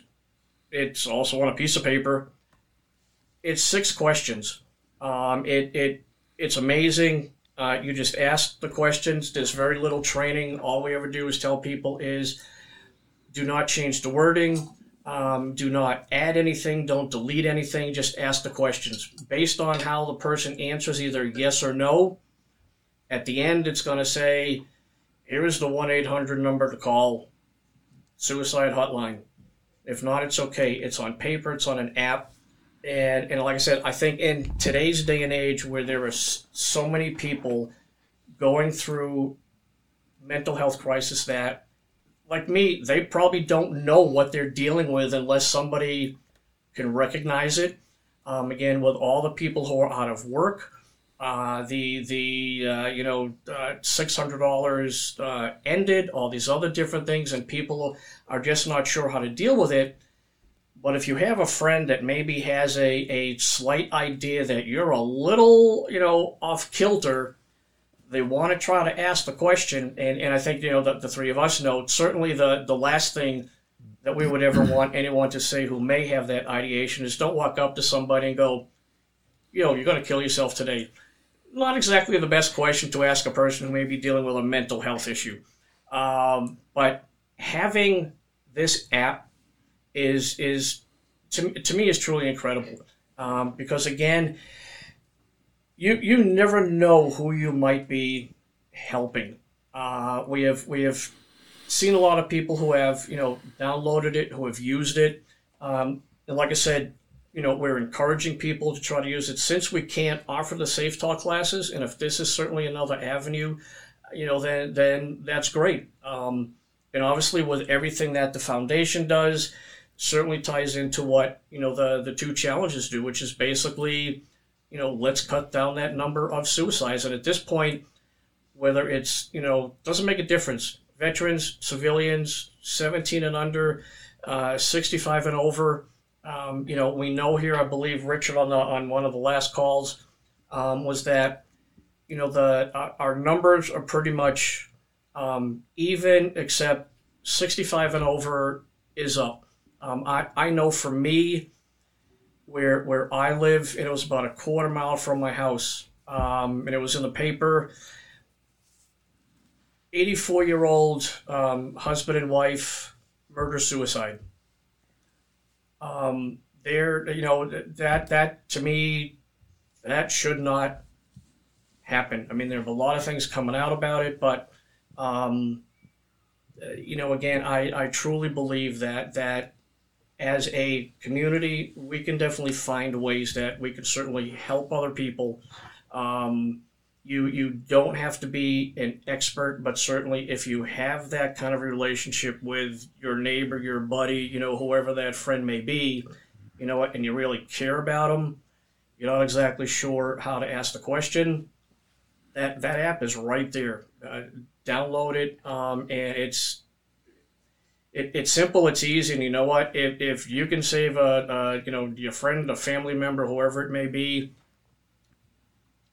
it's also on a piece of paper. It's six questions. Um, it it it's amazing. Uh, you just ask the questions. There's very little training. All we ever do is tell people is do not change the wording. Um, do not add anything. Don't delete anything. Just ask the questions. Based on how the person answers either yes or no, at the end it's going to say, here is the 1 800 number to call, suicide hotline. If not, it's okay. It's on paper, it's on an app. And, and like I said, I think in today's day and age where there are so many people going through mental health crisis that like me, they probably don't know what they're dealing with unless somebody can recognize it. Um, again, with all the people who are out of work, uh, the the uh, you know uh, six hundred dollars uh, ended, all these other different things, and people are just not sure how to deal with it. But if you have a friend that maybe has a, a slight idea that you're a little you know off kilter, they want to try to ask the question, and, and I think you know the, the three of us know certainly the the last thing that we would ever want anyone to say who may have that ideation is don't walk up to somebody and go, yo, you're going to kill yourself today. Not exactly the best question to ask a person who may be dealing with a mental health issue. Um, but having this app is is to, to me is truly incredible um, because again you you never know who you might be helping. Uh, we have we have seen a lot of people who have you know downloaded it, who have used it, um, and like I said, you know we're encouraging people to try to use it since we can't offer the safeTALK classes, and if this is certainly another avenue, you know then then that's great. Um, and obviously with everything that the foundation does, certainly ties into what you know the the two challenges do, which is basically you know, let's cut down that number of suicides. And at this point, whether it's, you know, doesn't make a difference. Veterans, civilians, 17 and under, uh, 65 and over. Um, you know, we know here, I believe Richard on the, on one of the last calls um, was that, you know, the uh, our numbers are pretty much um, even, except 65 and over is up. Um, I, I know for me, where where I live, it was about a quarter mile from my house. Um, and it was in the paper. 84 year old um, husband and wife murder suicide. Um, there, you know, that that to me, that should not happen. I mean, there are a lot of things coming out about it, but um, you know, again, I, I truly believe that that as a community, we can definitely find ways that we can certainly help other people. Um, you you don't have to be an expert, but certainly if you have that kind of relationship with your neighbor, your buddy, you know, whoever that friend may be, you know what, and you really care about them, you're not exactly sure how to ask the question. that that app is right there. Uh, download it, um, and it's it, it's simple, it's easy, and you know what? If, if you can save a, a you know your friend, a family member, whoever it may be,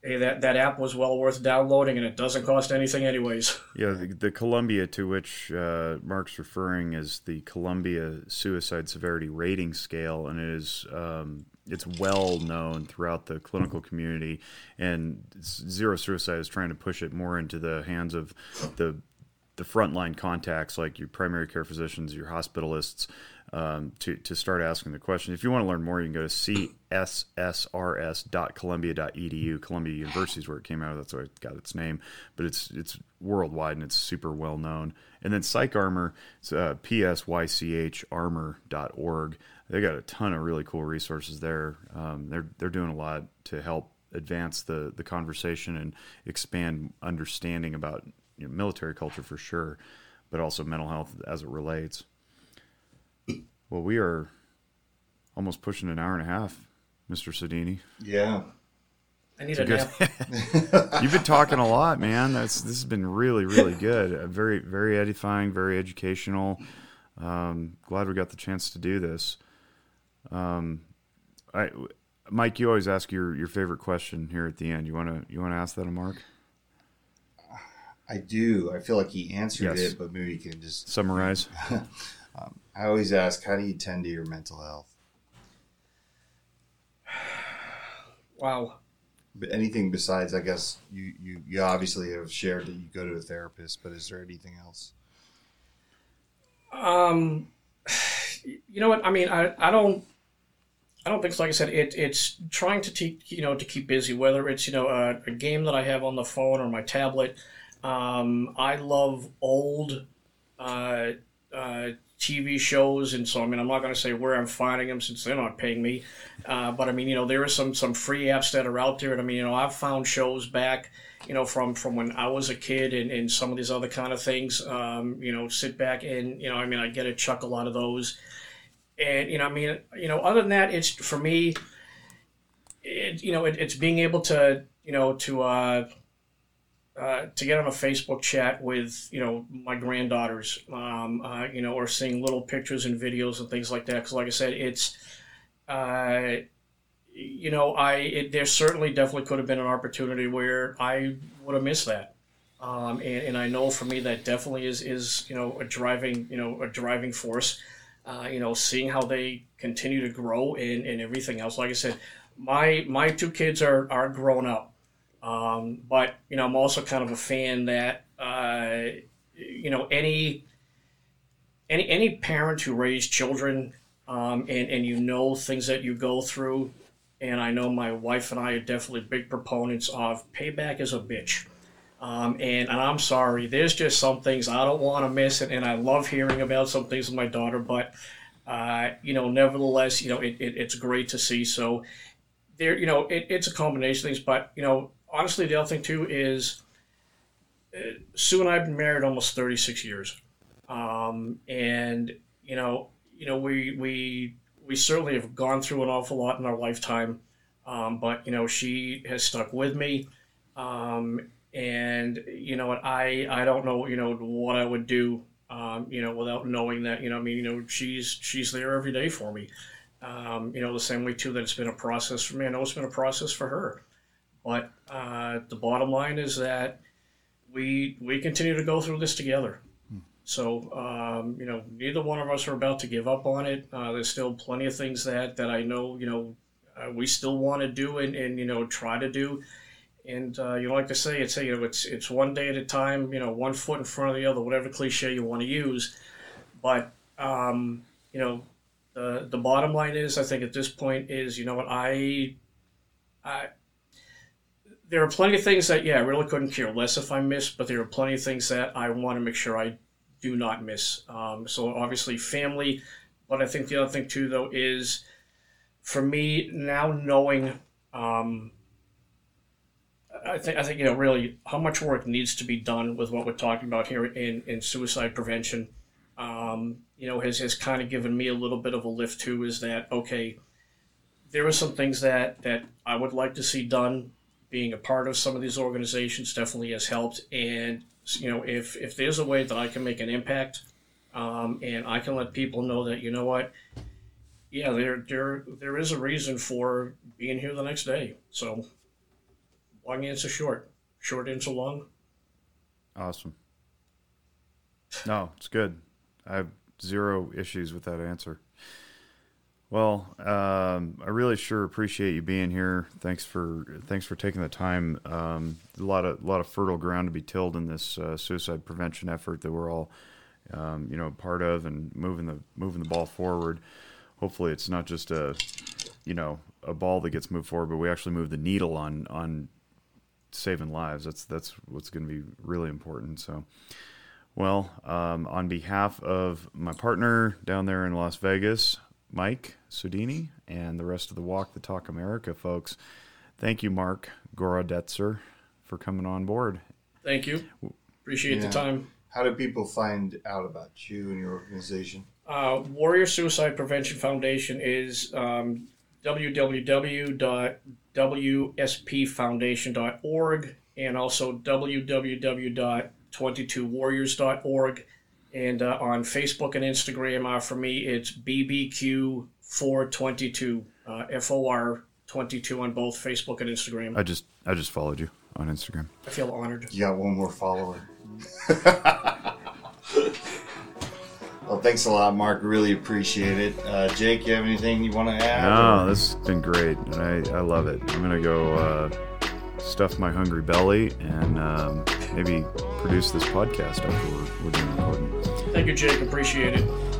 hey, that, that app was well worth downloading, and it doesn't cost anything anyways. Yeah, the, the Columbia to which uh, Mark's referring is the Columbia Suicide Severity Rating Scale, and it is um, it's well known throughout the clinical community, and Zero Suicide is trying to push it more into the hands of the the frontline contacts like your primary care physicians, your hospitalists, um, to, to start asking the question. If you want to learn more, you can go to cssrs.columbia.edu. Columbia University is where it came out of. That's where it got its name. But it's it's worldwide and it's super well known. And then PsychArmor, it's uh, psycharmor.org. They got a ton of really cool resources there. Um, they're they're doing a lot to help advance the the conversation and expand understanding about you know, military culture for sure, but also mental health as it relates. Well, we are almost pushing an hour and a half, Mr. Sedini. Yeah. I need a, a good... nap. You've been talking a lot, man. That's this has been really, really good. Uh, very, very edifying, very educational. Um, glad we got the chance to do this. Um, I, Mike, you always ask your, your favorite question here at the end. You wanna you wanna ask that to Mark? I do. I feel like he answered yes. it, but maybe you can just summarize. um, I always ask, how do you tend to your mental health? Wow. But anything besides, I guess you, you you obviously have shared that you go to a therapist, but is there anything else? Um, you know what? I mean, I, I don't I don't think so. Like I said, it, it's trying to te- you know to keep busy. Whether it's you know a, a, game that I have on the phone or my tablet, um, I love old uh, uh, TV shows, and so I mean, I'm not going to say where I'm finding them since they're not paying me, uh, but I mean, you know, there are some some free apps that are out there, and I mean, you know, I've found shows back, you know, from from when I was a kid, and, and some of these other kind of things. Um, you know, sit back and you know, I mean, I get a chuckle out of those, and you know, I mean, you know, other than that, it's for me, it you know, it, it's being able to you know to uh, uh, to get on a Facebook chat with you know my granddaughters, um, uh, you know, or seeing little pictures and videos and things like that. Because, like I said, it's uh, you know, I it, there certainly definitely could have been an opportunity where I would have missed that. Um, and, and I know for me that definitely is is you know a driving you know a driving force. Uh, you know, seeing how they continue to grow and, and everything else. Like I said, my my two kids are are grown up um, but you know, I'm also kind of a fan that uh, you know any any any parent who raised children um, and and you know things that you go through, and I know my wife and I are definitely big proponents of payback is a bitch. Um, and, and I'm sorry, there's just some things I don't want to miss, and, and I love hearing about some things with my daughter, but uh, you know, nevertheless, you know, it, it, it's great to see. So there, you know, it, it's a combination of things, but you know, honestly, the other thing too is uh, Sue and I have been married almost 36 years, um, and you know, you know, we we we certainly have gone through an awful lot in our lifetime, um, but you know, she has stuck with me, um, and you know, I I don't know, you know, what I would do, um, you know, without knowing that, you know, I mean, you know, she's she's there every day for me. Um, you know, the same way too that it's been a process for me. I know it's been a process for her. But uh, the bottom line is that we we continue to go through this together. Hmm. So um, you know, neither one of us are about to give up on it. Uh, there's still plenty of things that that I know you know uh, we still want to do and, and you know try to do. And uh, you know, like to say, it's you know, it's it's one day at a time. You know, one foot in front of the other, whatever cliche you want to use. But um, you know, the the bottom line is, I think at this point is, you know what, I, I there are plenty of things that, yeah, I really couldn't care less if I miss, but there are plenty of things that I want to make sure I do not miss. Um, so obviously family, but I think the other thing too, though, is for me now knowing, um, I think I think you know really how much work needs to be done with what we're talking about here in in suicide prevention. Um, you know, has has kind of given me a little bit of a lift too. Is that okay? There are some things that that I would like to see done being a part of some of these organizations definitely has helped. And you know, if if there's a way that I can make an impact, um, and I can let people know that you know what, yeah, there there there is a reason for being here the next day. So long answer short, short answer long. Awesome. No, it's good. I have zero issues with that answer. Well, um, I really sure appreciate you being here. Thanks for thanks for taking the time. Um, a lot of a lot of fertile ground to be tilled in this uh, suicide prevention effort that we're all, um, you know, part of and moving the moving the ball forward. Hopefully, it's not just a, you know, a ball that gets moved forward, but we actually move the needle on on saving lives. That's that's what's going to be really important. So, well, um, on behalf of my partner down there in Las Vegas, Mike Sudini, and the rest of the Walk the Talk America folks, thank you, Mark Gorodetzer, for coming on board. Thank you. Appreciate yeah. the time. How do people find out about you and your organization? Uh, Warrior Suicide Prevention Foundation is um, www.wspfoundation.org and also www.22warriors.org. And uh, on Facebook and Instagram, uh, for me, it's BBQ422, uh, F O R 22 on both Facebook and Instagram. I just I just followed you on Instagram. I feel honored. You got one more follower. well, thanks a lot, Mark. Really appreciate it. Uh, Jake, you have anything you want to add? No, or? this has been great. I, I love it. I'm going to go uh, stuff my hungry belly and um, maybe produce this podcast after we're, we're done recording. Thank you, Jake. Appreciate it.